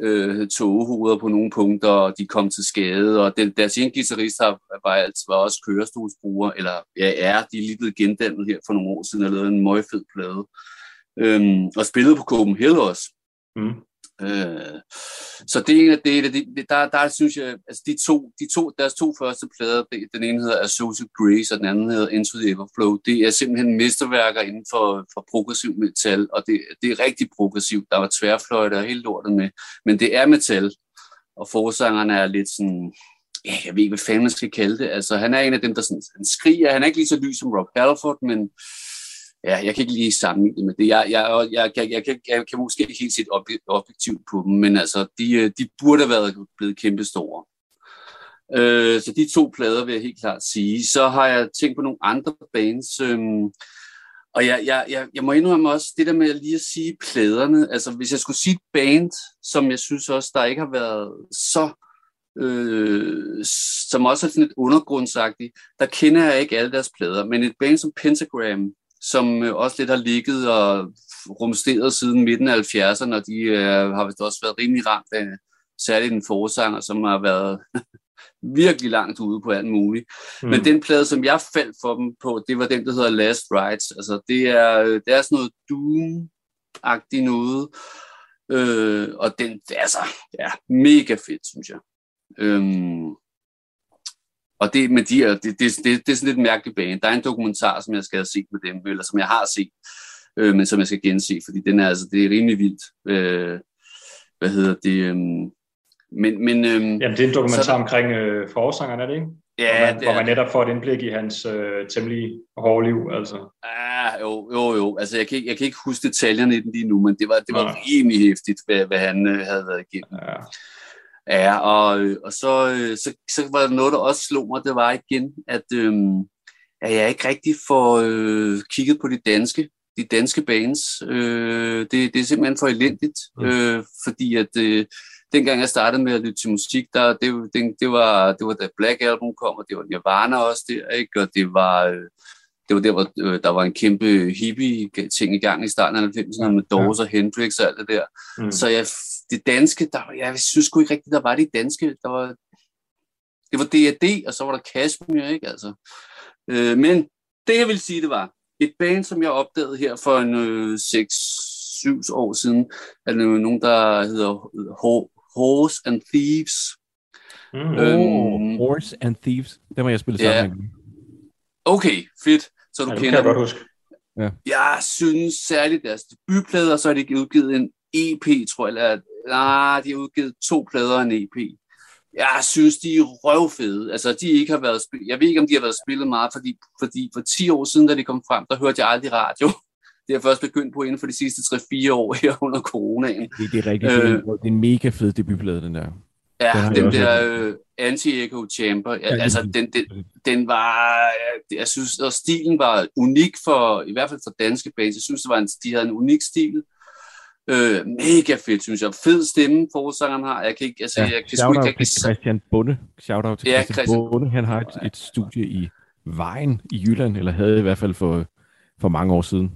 øh, togehoveder på nogle punkter, og de kom til skade, og den, deres ene guitarist var, altså, var også kørestolsbruger, eller ja, er, de er lige blevet gendannet her for nogle år siden, og lavede en møgfed plade, øh, og spillede på Copenhagen også. Mm. Øh, så det er en af det, det, der, der synes jeg, altså de to, de to, deres to første plader, den ene hedder Associate Grace, og den anden hedder Into the Everflow, det er simpelthen mesterværker inden for, for progressiv metal, og det, det er rigtig progressivt. Der var tværfløjte og helt lortet med, men det er metal, og forsangerne er lidt sådan, ja, jeg ved ikke, hvad fanden man skal kalde det. Altså, han er en af dem, der sådan, han skriger. Han er ikke lige så lys som Rob Halford, men ja, jeg kan ikke lige sammenligne det med det. Jeg, jeg, jeg, jeg, jeg, kan, jeg kan måske ikke helt se objektivt på dem, men altså, de, øh, de burde have været blevet kæmpestore. Øh, så de to plader vil jeg helt klart sige. Så har jeg tænkt på nogle andre bands, øh, og jeg, jeg, jeg, jeg må indrømme også det der med lige at sige pladerne. Altså, hvis jeg skulle sige et band, som jeg synes også, der ikke har været så øh, som også er sådan lidt undergrundsagtigt, der kender jeg ikke alle deres plader, men et band som Pentagram, som øh, også lidt har ligget og rumsteret siden midten af 70'erne, og de øh, har vist også været rimelig ramt af særligt den forsanger, som har været virkelig langt ude på alt muligt. Mm. Men den plade, som jeg faldt for dem på, det var den, der hedder Last Rides. Altså, det er, det er sådan noget Doom-agtigt noget. Øh, og den, er altså, ja, mega fedt, synes jeg. Øhm, og det med de det, det, det, det, er sådan lidt mærkeligt bane. Der er en dokumentar, som jeg skal have set med dem, eller som jeg har set, øh, men som jeg skal gense, fordi den er, altså, det er rimelig vildt. Øh, hvad hedder det? Øh, men, men, øh, Jamen, det er en dokumentar så, omkring øh, forsangeren, er det ikke? Ja, hvor man, hvor man netop får et indblik i hans øh, temmelig hårde liv, altså. Ah, jo, jo, jo. Altså, jeg kan, ikke, jeg kan ikke huske detaljerne i den lige nu, men det var, det var ja. rimelig hæftigt, hvad, hvad han øh, havde været igennem. Ja. Ja, og, og så, så, så var der noget, der også slog mig, det var igen, at, øh, at jeg ikke rigtig får øh, kigget på de danske, de danske bands. Øh, det, det er simpelthen for elendigt, mm. øh, fordi at øh, dengang jeg startede med at lytte til musik, der, det, det, det, var, det var da Black Album kom, og det var Nirvana også der, ikke? og det var... Øh, det var der, hvor øh, der var en kæmpe hippie-ting i gang i starten af 90'erne med Doors ja. og Hendrix og alt det der. Mm. Så jeg, det danske, der, jeg synes sgu ikke rigtigt, der var det danske. Der var, det var D&D, og så var der Kashmir, ikke? Altså. Øh, men det, jeg vil sige, det var et band, som jeg opdagede her for en øh, 6-7 år siden, er der nogen, der hedder Horse and Thieves. Mm. Øhm, Horse and Thieves. Det må jeg spille sammen ja. med. Okay, fedt. Så du ja, kender kan jeg godt huske. Ja. Jeg synes særligt deres debutplader, så har de udgivet en EP, tror jeg, eller nej, de har udgivet to plader og en EP. Jeg synes, de er røvfede. Altså, de ikke har været spillet. Jeg ved ikke, om de har været spillet meget, fordi, fordi for 10 år siden, da de kom frem, der hørte jeg aldrig radio. Det er først begyndt på inden for de sidste 3-4 år her under coronaen. Det, det er rigtigt. Øh, det er en mega fed debutplade, den der. Ja, den, den der øh, anti-echo chamber, ja, altså den, den, den var, jeg synes, og stilen var unik for, i hvert fald for danske bands, jeg synes, det var en, de havde en unik stil, øh, mega fedt, synes jeg, fed stemme, forsangeren har, jeg kan ikke, altså, ja, jeg kan sgu ikke, til Christian Bunde, shout out til ja, Christian, Christian Bunde, han har et, et studie i Vejen i Jylland, eller havde i hvert fald for, for mange år siden.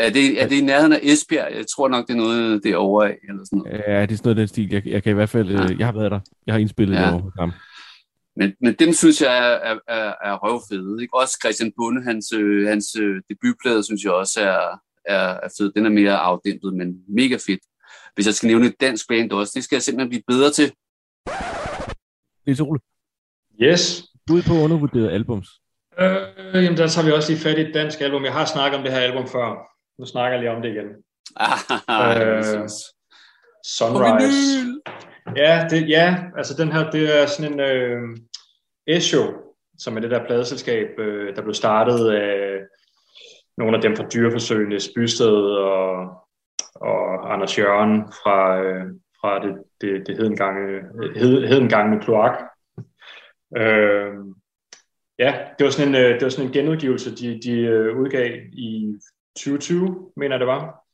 Er det, er det i nærheden af Esbjerg? Jeg tror nok, det er noget derovre af, eller sådan noget. Ja, det er sådan noget den stil. Jeg, jeg kan i hvert fald, ja. øh, jeg har været der. Jeg har indspillet ja. det over Men, men dem synes jeg er, er, er, er røvfede. Ikke? Også Christian Bunde, hans, øh, hans øh, debutplade, synes jeg også er, er, er fed. Den er mere afdæmpet, men mega fedt. Hvis jeg skal nævne et dansk band også, det skal jeg simpelthen blive bedre til. Niels Ole. Yes. Ud på undervurderet albums. Øh, jamen, der tager vi også lige fat i et dansk album. Jeg har snakket om det her album før. Nu snakker jeg lige om det igen. øh, Sunrise. Ja, det, ja, altså den her, det er sådan en øh, Esho, som er det der pladeselskab, øh, der blev startet af nogle af dem fra Dyreforsøgene, Bysted og, og Anders Jørgen fra, øh, fra det, det, det hedengangne, hed, hedengangne kloak. Øh, ja, det var sådan en, øh, det var sådan en genudgivelse, de, de øh, udgav i 2020, mener det var.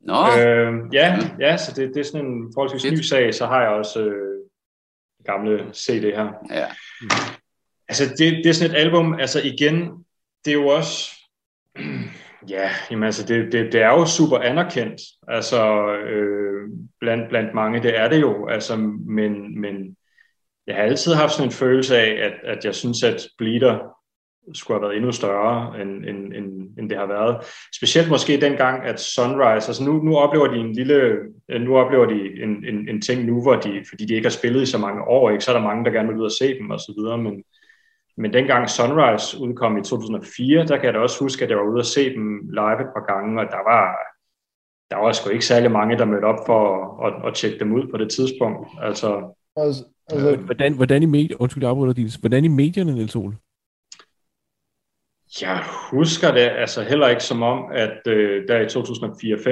Nå. Øh, ja, ja, så det, det er sådan en forholdsvis ny sag, så har jeg også øh, gamle CD her. Ja. Altså, det, det er sådan et album, altså igen, det er jo også, ja, jamen altså, det, det, det er jo super anerkendt, altså, øh, blandt, blandt mange, det er det jo, altså, men, men jeg har altid haft sådan en følelse af, at, at jeg synes, at Bleeder skulle have været endnu større, end, end, end, end det har været. Specielt måske dengang, at Sunrise, altså nu, nu oplever de en lille, nu oplever de en, en, en ting nu, hvor de, fordi de ikke har spillet i så mange år, ikke, så er der mange, der gerne vil ud og se dem og så videre, men, men dengang Sunrise udkom i 2004, der kan jeg da også huske, at jeg var ude og se dem live et par gange, og der var, der var sgu ikke særlig mange, der mødte op for at, at, at tjekke dem ud på det tidspunkt. Altså, altså, altså hvordan, hvordan, i med, undskyld, jeg hvordan i medierne, Niels Ole? Jeg husker det altså heller ikke som om, at øh, der i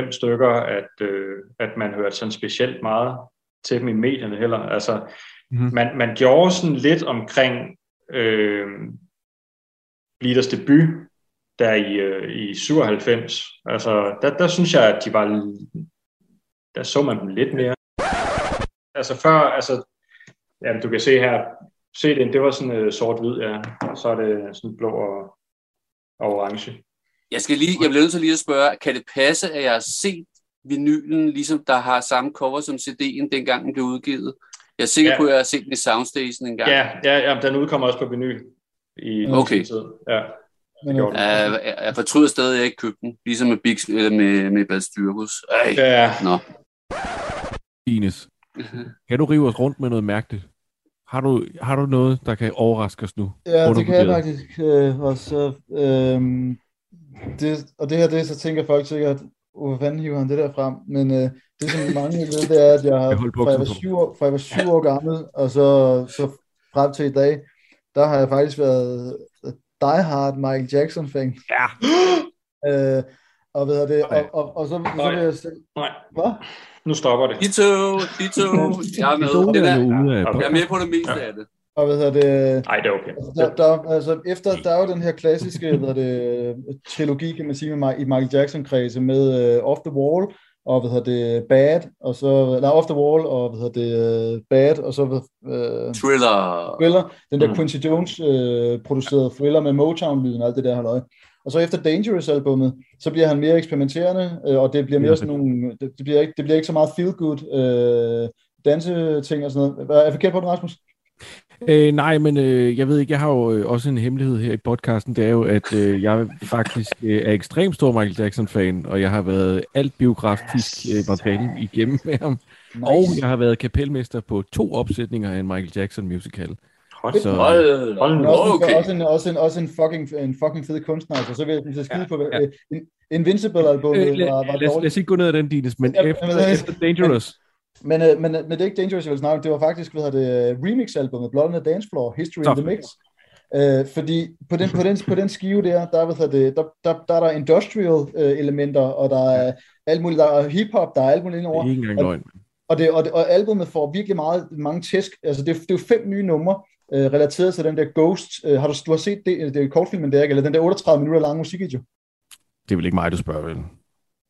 2004-5 stykker, at, øh, at man hørte sådan specielt meget til dem i medierne heller. Altså, mm-hmm. man, man gjorde sådan lidt omkring øh, Bleeders debut, der i, øh, i 97. Altså, der, der synes jeg, at de var... Der så man dem lidt mere. Altså før, altså... Jamen, du kan se her, se det, det var sådan øh, sort-hvid, ja. Og så er det sådan blå og og orange. Jeg, skal lige, jeg bliver nødt til lige at spørge, kan det passe, at jeg har set vinylen, ligesom der har samme cover som CD'en, dengang den blev udgivet? Jeg er sikker ja. på, at jeg har set den i Soundstation en gang. Ja, ja, ja den udkommer også på vinyl. I okay. Tid. Ja. Jeg, jeg fortryder stadig, at jeg ikke købte den, ligesom med, Big, eller med, med Bad Styrkus. Ej. Ja. Nå. Ines, kan du rive os rundt med noget mærkeligt? Har du, har du noget, der kan overraske os nu? Ja, det kan jeg faktisk. Øh, og, så, øh, det, og det her, det så tænker folk sikkert, hvor fanden hiver han det der frem? Men øh, det, som mange ved, det er, at jeg har, fra jeg var syv år, fra jeg var syv år gammel, og så, så frem til i dag, der har jeg faktisk været die hard Michael Jackson-fan. Ja. øh, og ved det, og, og, og så, så vil jeg sige, Nej. Hvad? Nu stopper det. De to, de to. Jeg er med. Det der, okay. Jeg er med på det meste ja. af det. Og hvad hedder det? Nej, det er okay. Der, der, altså, efter, der er jo den her klassiske hvad det, trilogi, kan man sige, med, i Michael Jackson-kredse med uh, Off the Wall, og hvad hedder det, Bad, og så, nej, Off the Wall, og hvad hedder det, uh, Bad, og så uh, Thriller. Thriller, den der mm. Quincy Jones uh, producerede thriller med Motown-lyden og alt det der halløj. Og så efter Dangerous-albummet, så bliver han mere eksperimenterende, øh, og det bliver mere sådan nogle, det, det, bliver ikke, det bliver ikke så meget feel-good øh, danseting og sådan noget. Er jeg forkert på den, Rasmus? Øh, nej, men øh, jeg ved ikke, jeg har jo øh, også en hemmelighed her i podcasten, det er jo, at øh, jeg faktisk øh, er ekstremt stor Michael Jackson-fan, og jeg har været alt biografisk øh, materiale igennem med ham, nice. og jeg har været kapelmester på to opsætninger af en Michael Jackson musical. Hold, så, hold, hold nu, okay. Også en, også en, også en, fucking, en fucking fed kunstner, altså, så vil jeg skide ja, på, ja. Uh, Invincible-album øh, var, var lad, lad os ikke gå ned ad den, Dines, men ja, efter, men, efter Dangerous. Men, men, men, men det er ikke Dangerous, jeg vil snakke det var faktisk, hvad det, remix-albumet, Blood on the Dance Floor, History Stop. in the Mix. Uh, fordi på den, på, den, på den skive der, der, hvad det, der, der, der er der industrial uh, elementer, og der er alt muligt, der er hip-hop, der er alt muligt indover. Det er ikke engang løgn. Og, det, og, det, og albumet får virkelig meget, mange tæsk. Altså, det, det er jo fem nye numre, øh, relateret til den der Ghost. Øh, har du, du har set det, det er kortfilmen der, eller den der 38 minutter lange musikvideo? Det er vel ikke mig, du spørger, vel?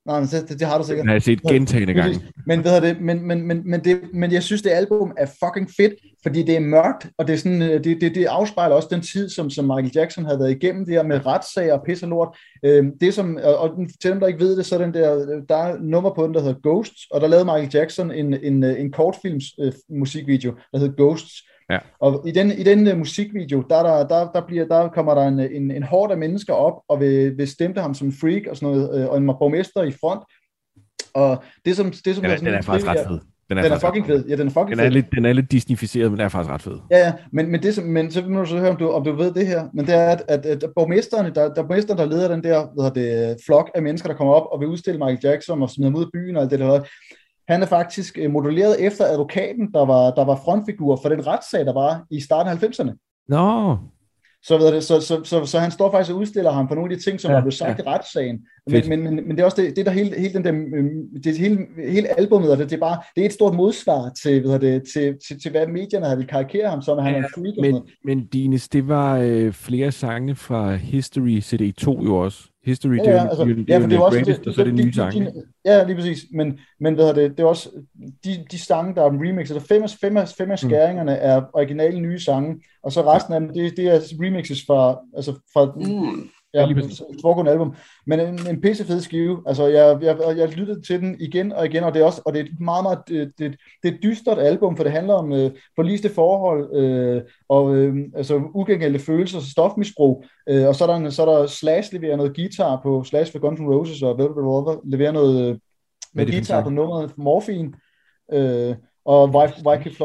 Nej, men det, det har du sikkert. Den har jeg set gentagende gange. Men, hvad det, men, men, men, men, det, men jeg synes, det album er fucking fedt, fordi det er mørkt, og det, er sådan, øh, det, det, det afspejler også den tid, som, som Michael Jackson havde været igennem, det her med retssager og pis og lort. Øhm, det som, og til dem, der ikke ved det, så er den der, der er nummer på den, der hedder Ghosts, og der lavede Michael Jackson en, en, en kortfilms øh, musikvideo, der hedder Ghosts, Ja. Og i den, i den uh, musikvideo, der, der, der, der, bliver, der kommer der en, en, en hård af mennesker op, og vil, vil stemme ham som freak og sådan noget, øh, og en borgmester i front. Og det som, det, som den er, sådan, den er faktisk ret fed. Den er, den er fucking fed. Ja, den er fucking den er fed. Lidt, den er lidt disnificeret, men den er faktisk ret fed. Ja, ja. Men, men, det, som, men så må du så høre, om du, om du ved det her. Men det er, at, at, at borgmesteren, der, der, borgmesteren, der leder den der hvad det, flok af mennesker, der kommer op og vil udstille Michael Jackson og smider ham ud af byen og alt det der. Han er faktisk øh, modelleret efter advokaten, der var, der var frontfigur for den retssag, der var i starten af 90'erne. Nå. Så, ved det, så, så, så, så, han står faktisk og udstiller ham på nogle af de ting, som ja, er blevet sagt ja. i retssagen. Men, men, men, men, det er også det, det der hele, hele den der, øhm, det hele, hele albumet, det, det, er bare, det er et stort modsvar til, ved det, til, til, til, hvad medierne har vil karikere ham som, at han ja, er en freak. Men, men Dines, det var øh, flere sange fra History CD2 jo også. History, Ja, ja, altså, det er ja, for det er også greatest, det, og så er det de- nye sange. de- Ja, lige præcis. Men, men hvad det, det er også de, de sange, der er remixet. Der fem, af- fem, af- fem af Mm. skæringerne er originale nye sange, og så resten af dem, det, det er remixes fra, altså fra Mm. Ja, lige præcis. foregående album. Men en, en pisse fed skive. Altså, jeg, jeg, jeg lyttede til den igen og igen, og det er også, og det er et meget, meget, det, det, det er et dystert album, for det handler om øh, forliste forhold, øh, og øh, altså ugængældte følelser, stofmisbrug, øh, og så er, der, en, så er der Slash leverer noget guitar på, Slash for Guns N' Roses, og Velvet Revolver leverer noget, øh, noget guitar på nummeret Morphine, øh, og Wycliffe, Wycliffe,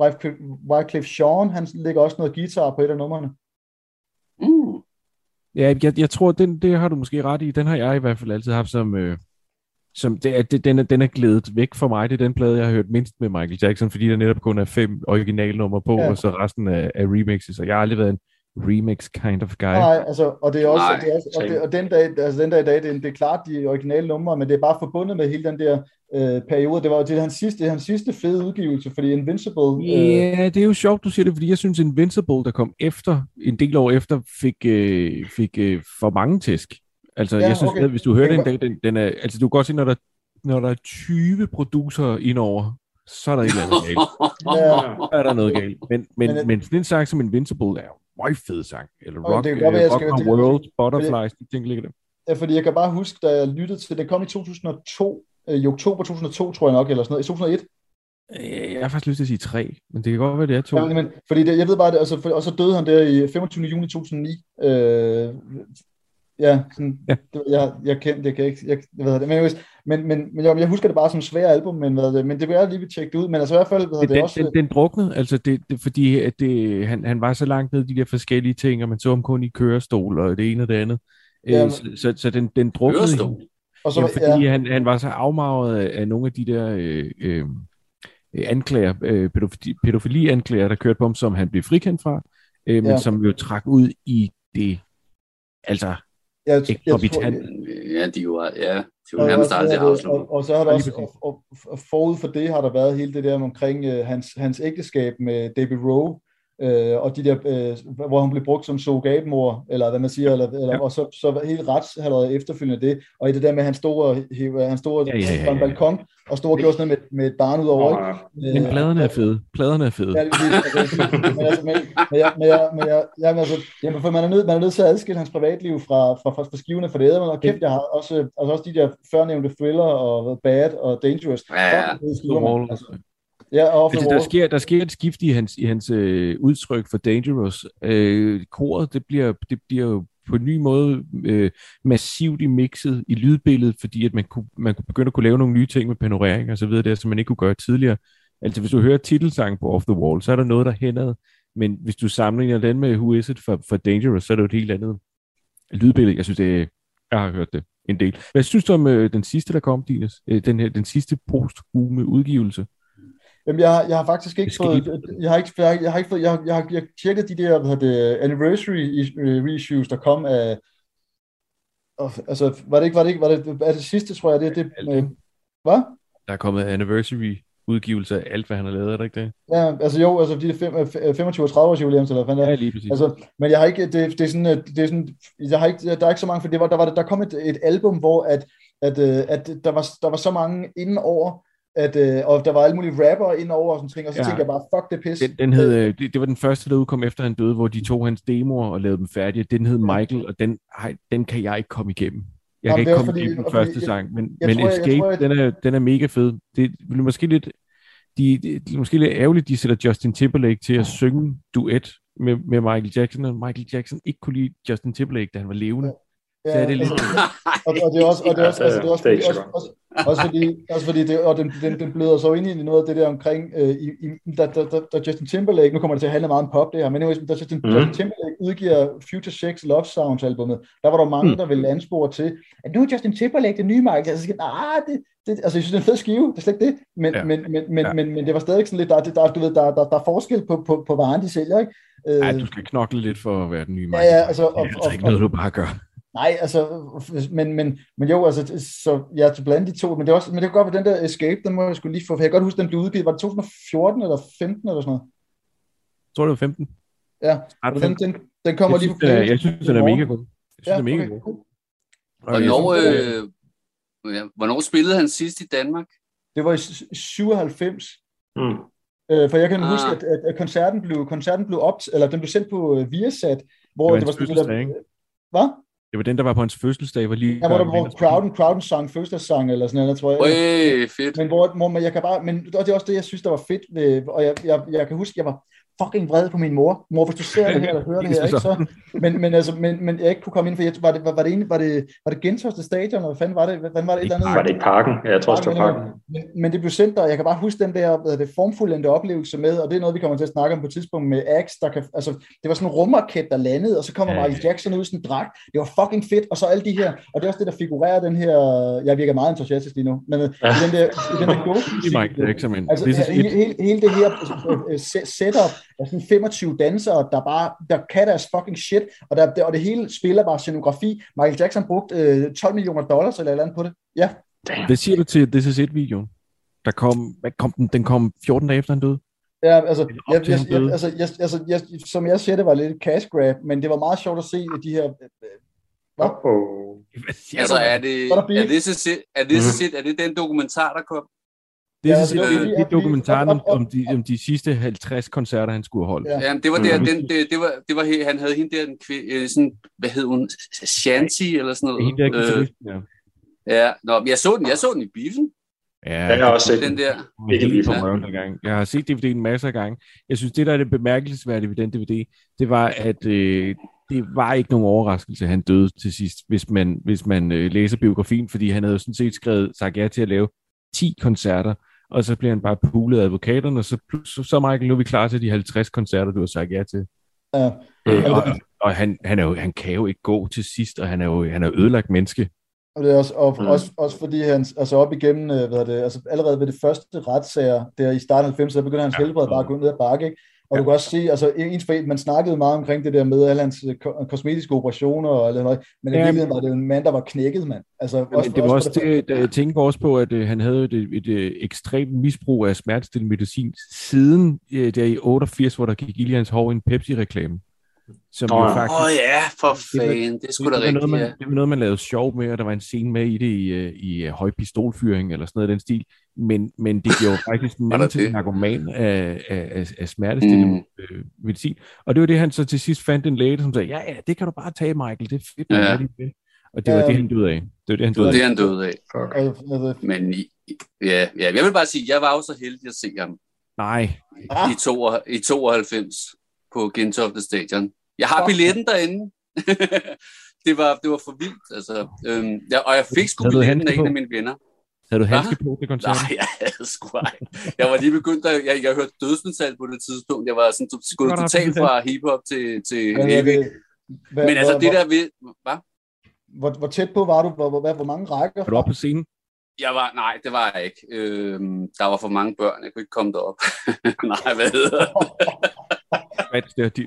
Wycliffe, Wycliffe Sean, han lægger også noget guitar på et af numrene. Mm. Ja, jeg, jeg tror, den, det har du måske ret i. Den har jeg i hvert fald altid haft som... Øh, som det, er- det, den, er, den er glædet væk for mig. Det er den plade, jeg har hørt mindst med Michael Jackson, fordi der netop kun er fem originalnumre på, Ja. og så resten af, af remixes. Og jeg har aldrig været en remix kind of guy. Nej, altså, og det er også, Nej, det er også og, det, og den dag, altså den dag i dag, det er, det er klart de originale numre, men det er bare forbundet med hele den der øh, periode. Det var det er hans sidste, det hans sidste fede udgivelse, fordi Invincible, øh, Ja, det er jo sjovt, du siger det, fordi jeg synes, Invincible, der kom efter, en del år efter, fik, øh, fik øh, for mange tæsk. Altså, Ja, jeg synes, okay. at hvis du hører Det den dag, den, den er, altså du kan godt se, når der, når der er 20 producer indover, så er der et eller andet galt. ja, Så er der noget galt. Men, men, Men- men, men sådan en sang som Invincible er jo en meget fed sang. Eller Rock, det det kan godt jeg rock skal- det- World, Butterflies, de ting ligger der. ja, fordi jeg kan bare huske, da jeg lyttede til, det kom i 2002, øh, i oktober 2002, tror jeg nok, eller sådan noget, i 2001. Øh, Jeg har faktisk lyst til at sige tre, men det kan godt være, det er to. Ja, men, fordi det, jeg ved bare, det, altså, for, og så døde han der i 25. juni 2009. Øh, ja, sådan, Ja. Det, jeg, jeg kendte, jeg kan ikke, jeg, jeg ved det, men, anyways, men, men, men jeg, jeg husker det bare som svært album, men, hvad, det, men det vil jeg lige vil tjekke det ud, men altså i hvert fald, hvad, Men det den, også, den, den druknede, altså det, det, fordi at det, han, han var så langt ned i de der forskellige ting, og man så ham kun i kørestol og det ene og det andet. Ja, Øh, men- så, så, så den, den druknede. Kørestol? og så, Ja, fordi ja, han, han var så afmagret af, af nogle af de der øh, øh, anklager, øh, pædofili, pædofili-anklager, der kørte på ham, som han blev frikendt fra, øh, men Ja. som jo trak ud i det, altså jeg, jeg, eksorbitant. Ja, de var, ja, de var Og, nærmest og, aldrig og, afsluttet. og, og så har der Ja, også, og, og, og forud for det har der været hele det der omkring øh, hans, hans ægteskab med David Rowe, øh, og de der, øh, hvor han blev brugt som surrogatmor, eller hvad man siger, eller, eller, Ja. og så, så hele retshalvøjet efterfølgende det, og i det der med, at han stod og, hæv- han stod Ja, ja, ja, på en ja. balkon, og stod og gjorde sådan noget med, med et barn ud over, ikke? Og, Men Øh, pladerne er fede. Pladerne er fede. Ja. Altså, men, altså, altså, man er, nødt, nødt til at adskille hans privatliv fra, fra, fra, fra skivene, for det er, og kæft, jeg har også, altså også de der førnævnte thriller og Bad og Dangerous. Ja, ja. Fucking fede Ja, Off the Altså, der, sker, der sker et skift i hans, i hans øh, udtryk for Dangerous. Øh, koret, det bliver, det bliver jo på en ny måde øh, massivt i mixet i lydbilledet, fordi at man kunne, man kunne begynde at kunne lave nogle nye ting med panorering og så videre, der, som man ikke kunne gøre tidligere. Altså hvis du hører titelsangen på Off the Wall, så er der noget, der hænder, men hvis du sammenligner den med Who Is It for, for Dangerous, så er det jo et helt andet lydbillede. Jeg synes, det jeg har hørt det en del. Hvad synes du om øh, den sidste, der kom, Dines? Øh, den, her, den sidste posthume udgivelse? Jamen, jeg, har- jeg har faktisk ikke fået, jeg har ikke, jeg har, jeg har ikke fået, jeg jeg har, jeg har tjekket de der, hvad det, anniversary øh, reissues, der kom af, og, altså, var det ikke, var det ikke, var det, er det sidste, tror jeg, det, det, øh, hvad? Der er kommet anniversary udgivelse af alt, hvad han har lavet, er det ikke det? Ja, altså jo, altså de der fem- øh, 25 og 30 års jubilæum, eller hvad fanden. Ja, lige præcis. Altså, men jeg har ikke, det, det er sådan, det er sådan, jeg har ikke, der er ikke så mange, for det var, der, var, der kom et, et album, hvor at, at, øh, at der, var, der var så mange inden over, at, øh, og der var alle mulige rapper inden over og sådan ting, og så Ja. tænkte jeg bare, fuck det pis. Den, den hed, øh, det, det var den første, der udkom efter han døde, hvor de tog hans demoer og lavede dem færdige. Den hed Michael, og den, ej, den kan jeg ikke komme igennem. Jeg Jamen, kan ikke komme fordi- igennem den fordi første jeg- sang, men, jeg men tror, jeg- jeg Escape, tror, jeg- den, er, den er mega fed. Det er måske lidt, de, de, det måske lidt ærgerligt, de sætter Justin Timberlake til at synge duet med, med Michael Jackson, og Michael Jackson ikke kunne lide Justin Timberlake, da han var levende. Ja, så er det lidt- og, og det er også, og det er også, Ja, altså, det er også, det er også, også, også fordi, også fordi det, og den, den, den bløder så ind i noget af det der omkring, øh, i, i, da, da, da, da Justin Timberlake, nu kommer det til at handle meget om pop det her, men anyways, da Justin, mm. Justin Timberlake udgiver Future Sex Love Sounds albumet, der var der mange, Mm. der ville anspore til, at nu er Justin Timberlake det nye Michael, altså, nej, det, det, altså jeg synes, det er en fed skive, det er slet ikke det, men, Ja. ja. men, men, men, Ja. ja. men, men, det var stadig sådan lidt, der, der, du ved, der, der, der er forskel på, på, på varen, de sælger, ikke? Øh, Ej, du skal knokle lidt for at være den nye Ja, Michael. ja, Jackson. altså, det er og- altså og- ikke noget, du bare gør. Nej, altså, men, men, men jo, altså, det- så ja, til blandt de to, men det, er også, men det kan godt være, den der Escape, den må jeg skulle lige få, for jeg kan godt huske, den blev udgivet, var det 2014 eller 15 eller sådan noget? Jeg tror, det var 15. Ja, og den, 15. den, den kommer jeg lige synes, på den er, playlisten jeg synes, den er mega god. Jeg synes, Ja, den er mega okay. god. Hvornår, øh, ja, hvornår spillede han sidst i Danmark? Det var i 97. Mm. Øh, for jeg kan Ah. huske, at, at, at koncerten blev, koncerten blev op, eller den blev sendt på uh, Viasat, hvor Det det, var var hans sådan det ikke? Hvad? Det var den, der var på hans fødselsdag, var lige... Ja, hvor, der, hvor crowden, crowden sang fødselsdagssang eller sådan noget, tror jeg. Øj, fedt. Men hvor, hvor man, jeg kan bare, men og det er også det, jeg synes, der var fedt ved, og jeg, jeg, jeg kan huske, jeg var fucking vred på min mor. Mor, hvis du ser det her, eller hører det her, ikke, så, men, men, altså, men, men jeg ikke kunne komme ind, for jeg, var, det, var, var det egentlig, var det, var det Gentofte Stadion, eller hvad fanden var det, hvordan var det et eller andet? Var det ikke parken? Ja, jeg tror det var parken. Men, men det blev sendt, og jeg kan bare huske den der hvad det, formfuldendte oplevelse med, og det er noget, vi kommer til at snakke om på et tidspunkt med Axe, der kan, altså, det var sådan en rumraket, der landede, og så kommer Ja, Michael Jackson ud i sådan en dragt. Det var fucking fedt, og så alle de her, og det er også det, der figurerer den her, jeg virker meget entusiastisk lige nu, men øh, i den der, i den der ghost er men Altså, hele, hele, det her øh, setup af sådan 25 dansere, der bare, der kan deres fucking shit, og, der, og det hele spiller bare scenografi. Michael Jackson brugte øh, 12 millioner dollars eller et eller andet på det. Ja, Hvad siger du til This Is It-videoen? Der kom, hvad kom den? Den kom 14 dage efter han døde. Ja, altså, jeg, jeg, jeg, altså, jeg, altså jeg, som jeg siger, det var lidt et cash grab, men det var meget sjovt at se de her... øh, Hvad? Oh. Altså, er det, er der er det, så sit, er det, så sit, er det den dokumentar, der kom? Det Ja, er, altså, det, det det, dokumentaren om, om, de, om de sidste 50 koncerter, han skulle have holdt. Ja. Ja, det var der, den, det, det var, det var, han havde hende der, den kvi- øh, sådan, hvad hed hun, Shanti eller sådan er hende der noget. Øh, guitaristen, ja. ja, nå, men jeg så den, jeg så den i biffen, Ja, Jeg har også set den der. Ikke på for. røven den gang. Jeg har set DVD'en masser af gange. Jeg synes, det der er det bemærkelsesværdige ved den DVD, det var, at øh, det var ikke nogen overraskelse, at han døde til sidst, hvis man, hvis man øh, læser biografien, fordi han havde jo sådan set skrevet, sagt ja til at lave 10 koncerter, og så bliver han bare pulet af advokaterne, og så, så, så Michael, nu er vi klar til de 50 koncerter, du har sagt ja til. Ja. Øh, og og han, han, er jo, han kan jo ikke gå til sidst, og han er jo han er ødelagt menneske. Og det er også, og, Mm. også, også fordi han, altså op igennem, øh, hvad det, altså allerede ved det første retssager, der i starten af 90'erne, så begynder hans ja. helbred bare at gå ned ad bakke, ikke? Og Ja. du kan også se, altså ens for, man snakkede meget omkring det der med alle hans øh, ko- kosmetiske operationer og eller noget, men i Ja, virkeligheden var det en mand, der var knækket, mand. Altså, Men det var også det, der, jeg tænker også på, at øh, han havde et, et, et ekstremt misbrug af smertestillende medicin siden øh, der i 88, hvor der gik ild i hans hår i en Pepsi-reklame. Som Nå jo ja. faktisk, Åh oh, ja, for Det var- fanden, det er sgu da noget, rigtigt, man, ja. det var noget, man lavede sjov med, og der var en scene med i det i, øh, i øh, høj pistolfyring eller sådan noget af den stil. Men, men det gjorde faktisk manden til narkoman af, af, af, af smertestillende Mm. øh, medicin. Og det var det, han så til sidst fandt en læge, som sagde, ja, ja, det kan du bare tage, Michael, det er fedt, Ja. ja. det. Og det var Ja. det, han døde af. Det var det, han døde det, af. han døde af. Fuck. Men ja, ja, jeg vil bare sige, jeg var jo så heldig at se ham Nej, i, to, i 92 på Gentofte Stadion. Jeg har billetten derinde. det, var, det var for vildt, altså. Øhm, ja, og jeg fik sgu billetten af en af mine venner. Havde du Hvad? handske på til koncerten? Nej, jeg havde sgu ej. Jeg var lige begyndt, at, jeg, jeg hørte dødsmetal på det tidspunkt. Jeg var sådan gået totalt det. fra hiphop til, til hvad heavy. det? Hvad, Men altså hvor, det der ved... Hvad? hvor, hvor, tæt på var du? Hvor, hvor, hvor mange rækker? Var du oppe på scenen? Jeg var, nej, det var jeg ikke. Øhm, der var for mange børn, jeg kunne ikke komme derop. nej, hvad hedder det? Hvad er det, de,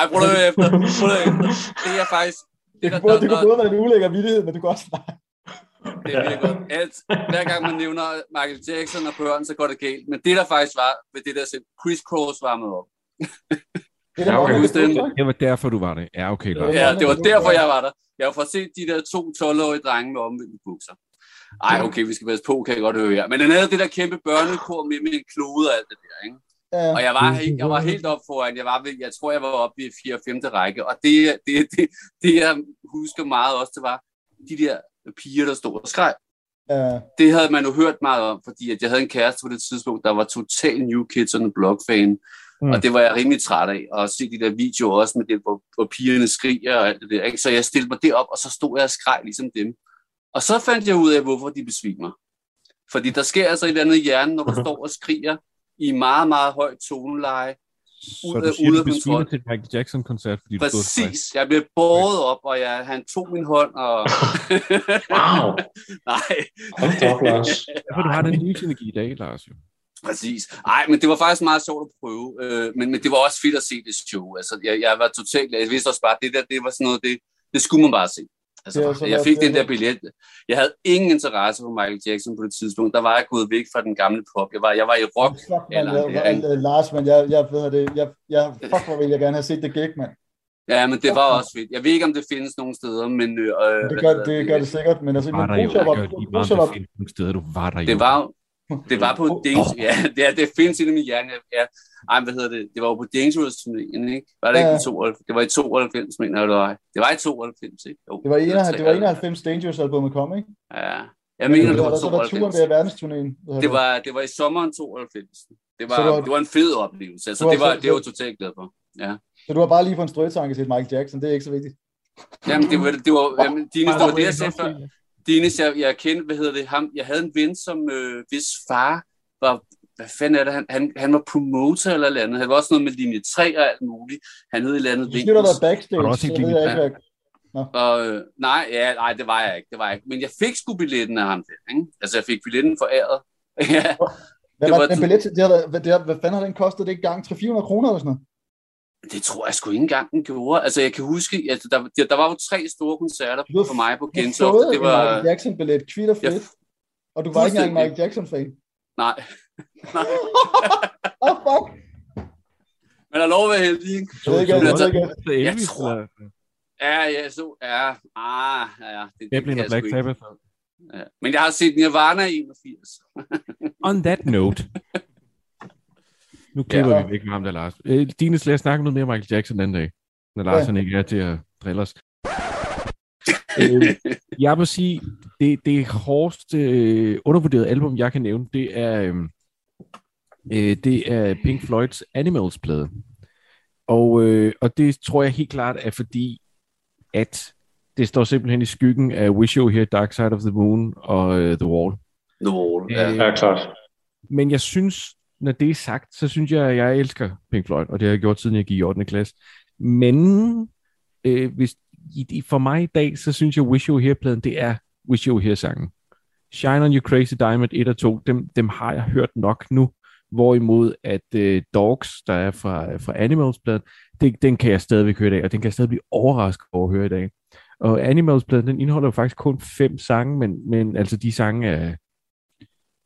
Ej, prøv høre efter. Prøv at høre efter. Det er faktisk... Det der- både, der- det kan der- både være en ulækker vittighed, men du kan også nej. Det er virkelig godt. Alt, hver gang man nævner Michael Jackson og børn, så går det galt. Men det der faktisk var ved det der selv, Chris Cross varmede op. Det Ja, okay. det var derfor, du var det. Ja, okay, Lars. Ja, det var derfor, jeg var der. Jeg har fået set de der to 12-årige drenge med omvendte bukser. Ej, okay, vi skal passe på, kan jeg godt høre her. Men den havde det der kæmpe børnekor med, med en klode og alt det der, ikke? Ja. Og jeg var, helt, jeg var helt op foran. Jeg, var ved, jeg tror, jeg var oppe i 4. og 5. række. Og det, det, det, det, jeg husker meget også, det var de der piger, der stod og skreg. Ja. Det havde man jo hørt meget om, fordi at jeg havde en kæreste på det tidspunkt, der var total New Kids on the Block-fan. Mm. Og det var jeg rimelig træt af. Og se de der videoer også med det, hvor, hvor pigerne skriger og alt det der. Ikke? Så jeg stillede mig derop, og så stod jeg og skreg ligesom dem. Og så fandt jeg ud af, hvorfor de besvimer. Fordi der sker altså et eller andet i hjernen, når du står og skriger i meget, meget højt toneleje. Så Ude du siger, ude du kontrol. til Michael Jackson-koncert, fordi du og skreg. Præcis. Jeg blev båret op, og jeg, han tog min hånd, og... Wow. Nej. Hold da op, Lars. Derfor du har den livsenergi i dag, Lars. Jo. Præcis. Nej, men det var faktisk meget sjovt at prøve. Øh, men, men det var også fedt at se det show. Altså, jeg, jeg var totalt... Jeg vidste også bare, at det der, det var sådan noget, det, det skulle man bare se. Altså, Det så jeg fik den der billet. Jeg havde ingen interesse for Michael Jackson på det tidspunkt. Der var jeg gået væk fra den gamle pop. Jeg var, jeg var i rock. Fuck, man, Eller- jeg, jeg, Lars, men jeg, jeg ved det, jeg, jeg, fuck, hvor vil jeg gerne have set det gik, mand. Ja, men det var også fedt. Jeg ved ikke, om det findes nogen steder, men... Øh, Det gør, det gør det sikkert, men altså, Var men der jo, var, om var, det findes nogle steder, du var der jo. Det var, det var på Dangerous... Ja, det, er, det findes i min hjerne. Ja. Ej, hvad hedder det? Det var jo på Dangerous turnéen, ikke? Var det Ja. ikke i 92? Det var i 92, mener jeg, det var. Det var i 92, ikke? Jo, det var, 91, det var 93. 91 Dangerous albumet kom, ikke? Ja. Jeg mener, det var, var så var turen 92. der verdensturnéen. Det var, det var i sommeren 92. Det var, Så det var- det var en fed oplevelse. Altså, Du var det var, det var totalt glad for. Ja. Så du har bare lige fået en strøtanke til Michael Jackson, det er ikke så vigtigt. Jamen, det var, det var, jamen, Dines, det var det, jeg sagde før. Dines, jeg, jeg kendte, hvad hedder det, ham, jeg havde en ven, som øh, hvis far var, hvad fanden er det, han, han, han var promoter eller eller andet. Han var også noget med linje 3 og alt muligt. Han hed et eller andet da være Var backstage, du også så ikke ved jeg ikke. Og, øh, nej, ja, nej, det var jeg ikke, det var jeg ikke. Men jeg fik sgu billetten af ham der, ikke? Altså, jeg fik billetten foræret. ja, Hvad Det var var den billet til? Det har, hvad, det har, hvad fanden har den kostet det gang? 300-400 kroner eller sådan noget? Det tror jeg sgu ikke engang, den gjorde. Altså, jeg kan huske, at der, der, der var jo tre store koncerter Du for mig på Gentofte. Det en var, Michael Jackson-billet, kvitt og jeg, fedt. Og du var ikke engang. Michael Jackson-fan. nej, Åh, oh, fuck! men der er lov at være heldig, ikke? Jeg ikke, jeg, jeg, bliver ved ikke, Så Jeg Elvis, tror- eller Ja, ja, så, ja, ah, ja, ja. Det, det jeg Black. Sabbath. Ja. Men jeg har set Nirvana i 81. On that note. Nu klipper Ja. vi væk med ham der, Lars. Øh, Dine, lad os snakke noget mere om Michael Jackson den dag, når Lars Ja. han ikke er til at drille os. øh, jeg må sige, det, det hårdest øh, undervurderede album, jeg kan nævne, det er, øh, øh, det er Pink Floyds Animals-plade. Og, øh, og det tror jeg helt klart er fordi, at det står simpelthen i skyggen af Wish You Here, Dark Side of the Moon og øh, The Wall. The Wall. Ja. Øh, Ja, klart. men jeg synes, når det er sagt, så synes jeg, at jeg elsker Pink Floyd, og det har jeg gjort, siden jeg gik i 8. klasse. Men øh, hvis, i, for mig i dag, så synes jeg, Wish You Were Here-pladen, det er Wish You Were Here-sangen. Shine On You Crazy Diamond 1 og 2, dem, dem har jeg hørt nok nu. Hvorimod at øh, Dogs, der er fra, fra Animals-pladen, det, den kan jeg stadigvæk høre i dag, og den kan jeg stadig blive overrasket over at høre i dag. Og Animals-pladen, den indeholder jo faktisk kun fem sange, men, men altså de sange er,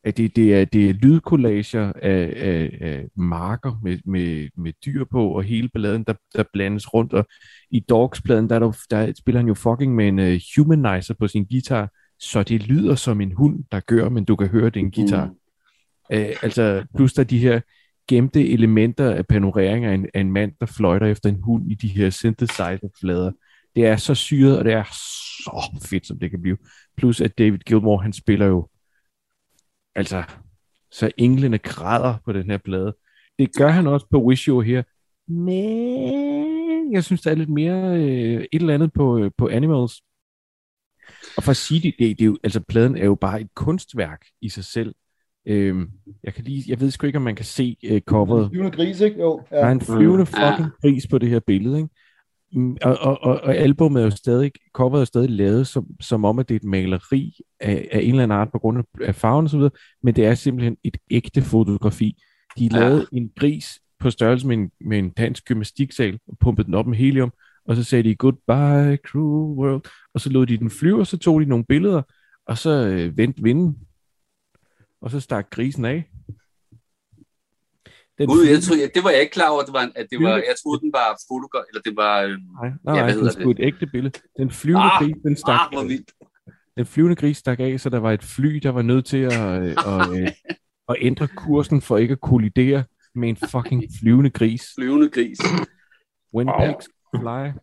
at det, det, er, det er lydkollager af, af, af marker med, med, med dyr på, og hele balladen, der, der blandes rundt. Og i Dogs-pladen, der, er der, der spiller han jo fucking med en uh, humanizer på sin guitar, så det lyder som en hund, der gør, men du kan høre, det er en guitar. Mm. Øh, altså, plus der er de her gemte elementer af panoreringer af en, af en mand, der fløjter efter en hund i de her synthesizer-flader. Det er så syret, og det er så fedt, som det kan blive. Plus at David Gilmour, han spiller jo altså, så englene græder på den her plade. Det gør han også på Wish You Here. Men jeg synes, der er lidt mere øh, et eller andet på, øh, på Animals. Og for at sige det, det, det er jo, altså pladen er jo bare et kunstværk i sig selv. Øhm, jeg, kan lige, jeg ved sgu ikke, om man kan se øh, coveret. Flyvende gris, ikke? Jo, ja. Der er en flyvende Ja. fucking pris på det her billede, ikke? Mm, Og, og, og, og albumet er jo stadig, coveret er jo stadig lavet som, som om, at det er et maleri af, af en eller anden art på grund af, af farven videre, men det er simpelthen et ægte fotografi. De Ja. lavede en gris på størrelse med en, med en dansk gymnastiksal, og pumpede den op med helium, og så sagde de, goodbye, cruel world, og så lod de den flyve, og så tog de nogle billeder, og så øh, vendte vinden, og så stak grisen af. Den Gud, jeg jeg, det var jeg ikke klar over, at det var, at det var, jeg troede, den var fotografi, eller det var, øhm, Nej, nej, Ja, nej, hvad det hedder er sgu et ægte billede. Den flyvende Ah, gris, den stak, ah, den flyvende gris stak af, så der var et fly, der var nødt til at, øh, at, øh, at ændre kursen for ikke at kollidere med en fucking flyvende gris. Flyvende gris. When Wow. fly.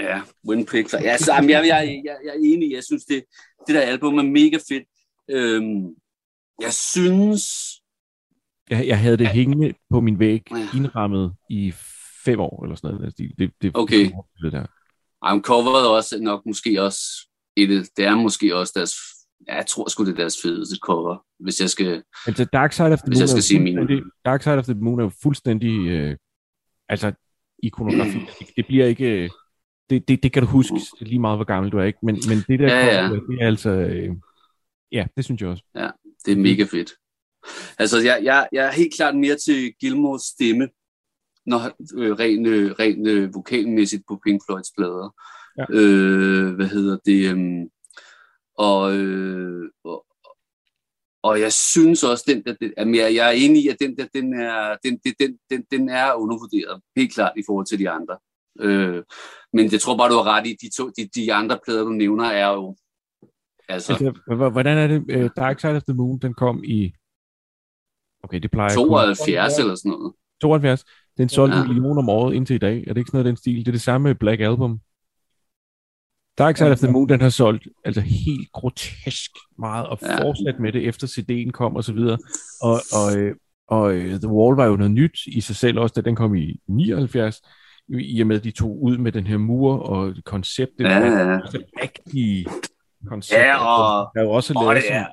Ja, Windpigs. Ja, så, jamen, jeg, jeg, jeg, jeg er enig. Jeg synes, det, det der album er mega fedt. Øhm, jeg synes... Jeg, jeg havde det hængende på min væg, Ja. indrammet i fem år, eller sådan noget. Det, det, det, Okay. Det der. Ej, coveret er også nok måske også et, det er måske også deres, ja, jeg tror sgu det er deres fedeste cover, hvis jeg skal, Altså, Dark Side of the Hvis Moon, jeg skal sige min. Dark Side of the Moon er jo fuldstændig, øh, altså, ikonografi. Det, det bliver ikke, øh, det, det, det kan du huske lige meget, hvor gammel du er, ikke? Men, men det der, Ja, ja. det er altså, øh, ja, det synes jeg også. det er mega fedt. Altså, jeg, jeg, jeg er helt klart mere til Gilmores stemme, når øh, ren, øh, ren øh, vokalmæssigt på Pink Floyds plader. Ja. Øh, hvad hedder det? øhm, og, øh, og, og jeg synes også, den der, den, jamen, jeg, jeg er enig i, at den der, den er, den, den, den, den, er undervurderet, helt klart i forhold til de andre. Øh, men jeg tror bare, du har ret i, de, to, de, de andre plader, du nævner, er jo... Altså, Altså, hvordan er det? Uh, Dark Side of the Moon, den kom i... Okay, det plejer jeg kun- 72 eller sådan noget. 72. Den solgte Ja. en million om året indtil i dag. Er det ikke sådan noget den stil? Det er det samme med Black Album. Dark Side of the Moon, den har solgt altså helt grotesk meget, og Ja. fortsat med det, efter CD'en kom og så videre. Og, og, øh, og øh, The Wall var jo noget nyt i sig selv også, da den kom i 79, i og med, at de tog ud med den her mur og konceptet. Ja, ja, ja. Altså, rigtige koncept. Ja, og- der er jo også og lavet det er-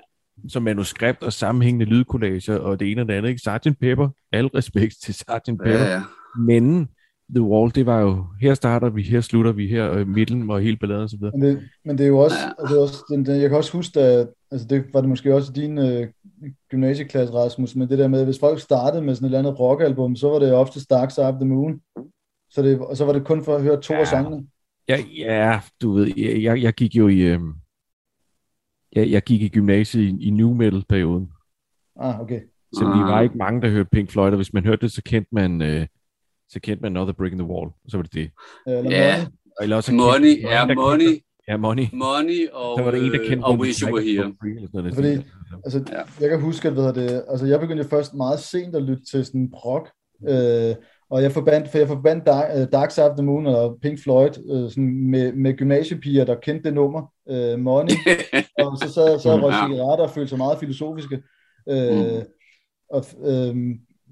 som manuskript og sammenhængende lydkollager og det ene og det andet. Ikke? Sgt. Pepper, al respekt til Sgt. Pepper. Ja, ja. Men The Wall, det var jo, her starter vi, her slutter vi, her og midten og hele balladen og så videre. Men det, men det er jo også, Ja. altså det er også den, den, jeg kan også huske, at altså det var det måske også i din øh, gymnasieklasse, Rasmus, men det der med, at hvis folk startede med sådan et eller andet rockalbum, så var det ofte Dark Side of the Moon. Så det, og så var det kun for at høre to Ja. af sangene. Ja, ja du ved, jeg, jeg, jeg gik jo i, øhm, jeg, jeg gik i gymnasiet i, i new metal-perioden. Ah, okay. Så vi Ah. var ikke mange, der hørte Pink Floyd, og hvis man hørte det, så kendte man, øh, så kendte man Another Brick in the Wall, og så var det det. Eller Ja. Money. Eller også Money, kendte- ja, der Money, kendte- Ja, Money. Money og, Så var der en, der øh, kendte og Wish You Were Here. noget. Fordi-. Altså, Ja. jeg kan huske, at hvad det, altså jeg begyndte først meget sent at lytte til sådan prog, øh, og jeg forbandt, for jeg forbandt Dark, øh, Dark Side of the Moon og Pink Floyd øh, sådan med, med gymnasiepiger, der kendte det nummer, øh, Money, og så sad jeg så og røg cigaretter og følte sig meget filosofiske. Øh, Mm. og, øh,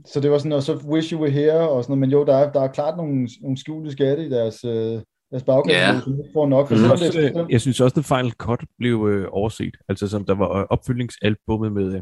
så det var sådan, og så Wish You Were Here, og sådan noget, men jo, der er, der er klart nogle, nogle skjulte skatte i deres, øh, deres bagkatalog, Ja. som ikke får nok. Selvom synes, det også, jeg synes også, at Final Cut blev øh, overset. Altså som der var opfølgningsalbummet med, øh,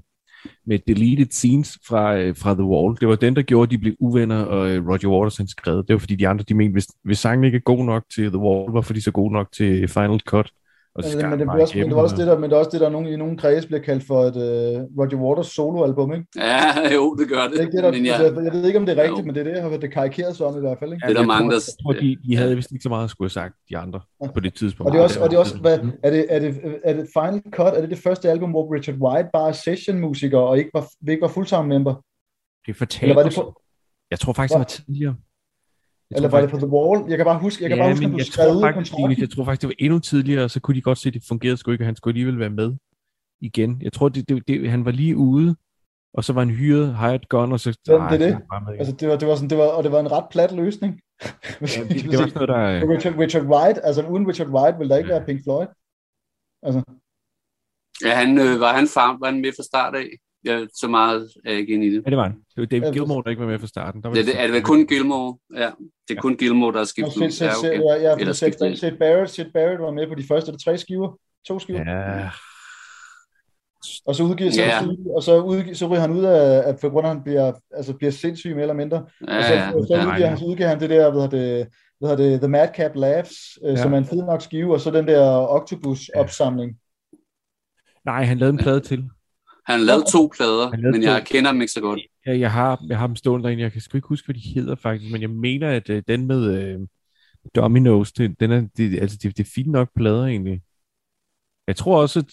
med deleted scenes fra, øh, fra The Wall. Det var den, der gjorde, at de blev uvenner, og øh, Roger Waters han skrev. Det var fordi de andre, de mente, hvis, hvis sangen ikke er god nok til The Wall, hvorfor fordi de så god nok til Final Cut? Og Men, skar men, det bliver også, men det var også og- det der, men det er også det, der nogen, i nogle kredse bliver kaldt for et uh, Roger Waters soloalbum, ikke? Ja, jo, det gør Det det. er ikke det, der, Men ja, altså, jeg ved ikke, om det er rigtigt, Jo. men det er det, jeg har hørt det karikeret som i hvert fald, ikke? det er der jeg mange, der... Jeg tror, de, de havde vist ikke så meget at skulle have sagt, de andre, på det tidspunkt. Og det er også, og det er også hvad, er, det, er, det, er det Final Cut, er det det første album, hvor Richard White bare er session-musiker og ikke var, ikke var fulltime member? Det fortalte Eller var det på, Jeg tror faktisk, det var tidligere. Jeg eller var det på The Wall? Jeg kan bare huske, jeg kan ja, bare huske, at du jeg skrev ud tror, faktisk, kontrakten. Dennis, jeg tror faktisk, det var endnu tidligere, og så kunne de godt se, at det fungerede sgu ikke, og han skulle alligevel være med igen. Jeg tror, det, det, det, han var lige ude, og så var han hyret, hired gun, og så... Ja, Ej, det er det. med. Altså, det var, det var sådan, det var, og det var en ret plat løsning. Ja, det, det, var sådan noget, der... Richard, Richard White, altså uden Richard White ville der ikke være Pink Floyd. Altså, Ja, han, øh, var han farm, var han med fra start af? Ja, så meget er jeg ikke inde i det. Ja, det var han. Det var David Ja, Gilmour, der ikke var med fra starten. Der var Det, det, er det kun Gilmore? Ja, det er kun Gilmore, der er skiftet ud. Ja, okay. ja, ja, Eller skiftet. Sid, Barrett, Sid Barrett var med på de første tre skiver. To skiver. Ja, Og så udgiver så, Ja. og så, udgiver, så ryger han ud af, at for grund af, at han bliver, altså bliver sindssyg mere eller mindre. Ja, og så, ja, så, ja. udgiver, han, så udgiver han det der, hvad det, hvad det, The Madcap Laughs, øh, Ja. som er en fed nok skive, og så den der Octopus-opsamling. nej, han lavede en plade til. Han lavede to plader, lavede men jeg to. kender dem ikke så godt. Ja, jeg har, jeg har dem stående derinde. Jeg kan sgu ikke huske, hvad de hedder faktisk, men jeg mener, at øh, den med øh, Domino's, det, den er, det, altså, det, det er fint nok plader egentlig. Jeg tror også, at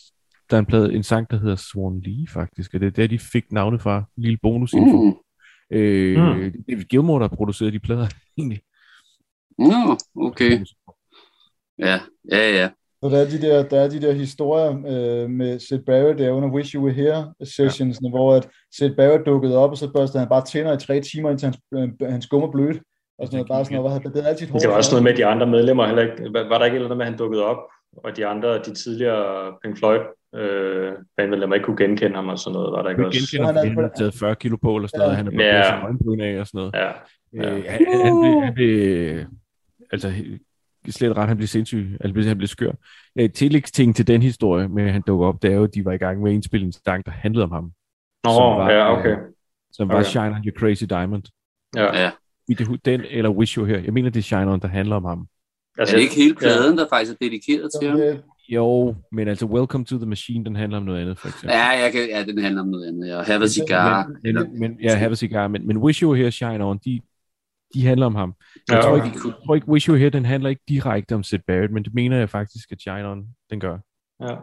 der er en, plade, en sang, der hedder Swan Lee faktisk, og det er der, de fik navnet fra. En lille bonusinfo. Mm. Øh, Mm. David Gilmour, der har produceret de plader egentlig. Nå, okay. Ja, ja, ja. Så der er de der, der, er de der historier øh, med Sid Barrett der under Wish You Were Here sessions, ja. hvor at Sid Barrett dukkede op, og så børstede han bare tænder i tre timer, indtil hans, øh, hans skummer blødt. Og sådan noget, bare sådan noget, det er altid hårdt. Det var også noget med de andre medlemmer, heller ikke, var der ikke noget med, at han dukkede op, og de andre, de tidligere Pink Floyd øh, bandmedlemmer ikke kunne genkende ham og sådan noget, var der ikke også? er- fordi han har taget 40 kilo på, eller sådan noget. Han er Ja. bare ja. af og sådan noget. Ja, ja. Øh, han, han, blev, han blev, altså slet ret, han blev sindssyg, altså han blev skør. Øh, tillægsting til den historie med, at han dukker op, det er jo, at de var i gang med en sang, der handlede om ham. Nå, Som var, ja, okay. Som var Okay. Shine on Your Crazy Diamond. Ja. ja. Den, eller Wish You Here. Jeg mener, det er Shine on, der handler om ham. Er det ikke hele pladen, der faktisk er dedikeret til ham? Det, Jo, men altså Welcome to the Machine, den handler om noget andet, for eksempel. Ja, jeg kan, ja, den handler om noget andet. Ja. Have a cigar. Men, Eller, men, men, ja, Have a Cigar, men, men Wish You Were Here, Shine On, de, de handler om ham. Jeg, Ja, tror okay. ikke, jeg tror ikke, Wish You Here, den handler ikke direkte om Sid Barrett, men det mener jeg faktisk, at Shine On, den gør. Ja.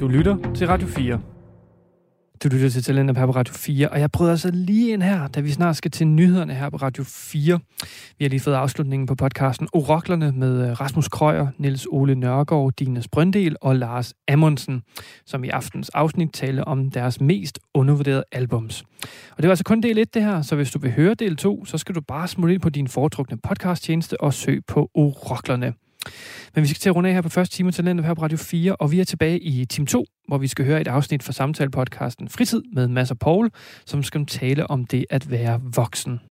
Du lytter til Radio 4. Du lytter til Talenter her på Radio 4, og jeg bryder altså lige ind her, da vi snart skal til nyhederne her på Radio 4. Vi har lige fået afslutningen på podcasten Oroklerne med øh, Rasmus Krøyer, Niels Ole Nørgaard, Dines Brøndel og Lars Amundsen, som i aftens afsnit taler om deres mest undervurderede albums. Og det var altså kun del 1 det her, så hvis du vil høre del 2, så skal du bare smutte ind på din foretrukne podcasttjeneste og søg på Oroklerne. Men vi skal til at runde af her på første time til her på Radio 4, og vi er tilbage i time 2, hvor vi skal høre et afsnit fra samtalepodcasten Fritid med Mads og Paul, som skal tale om det at være voksen.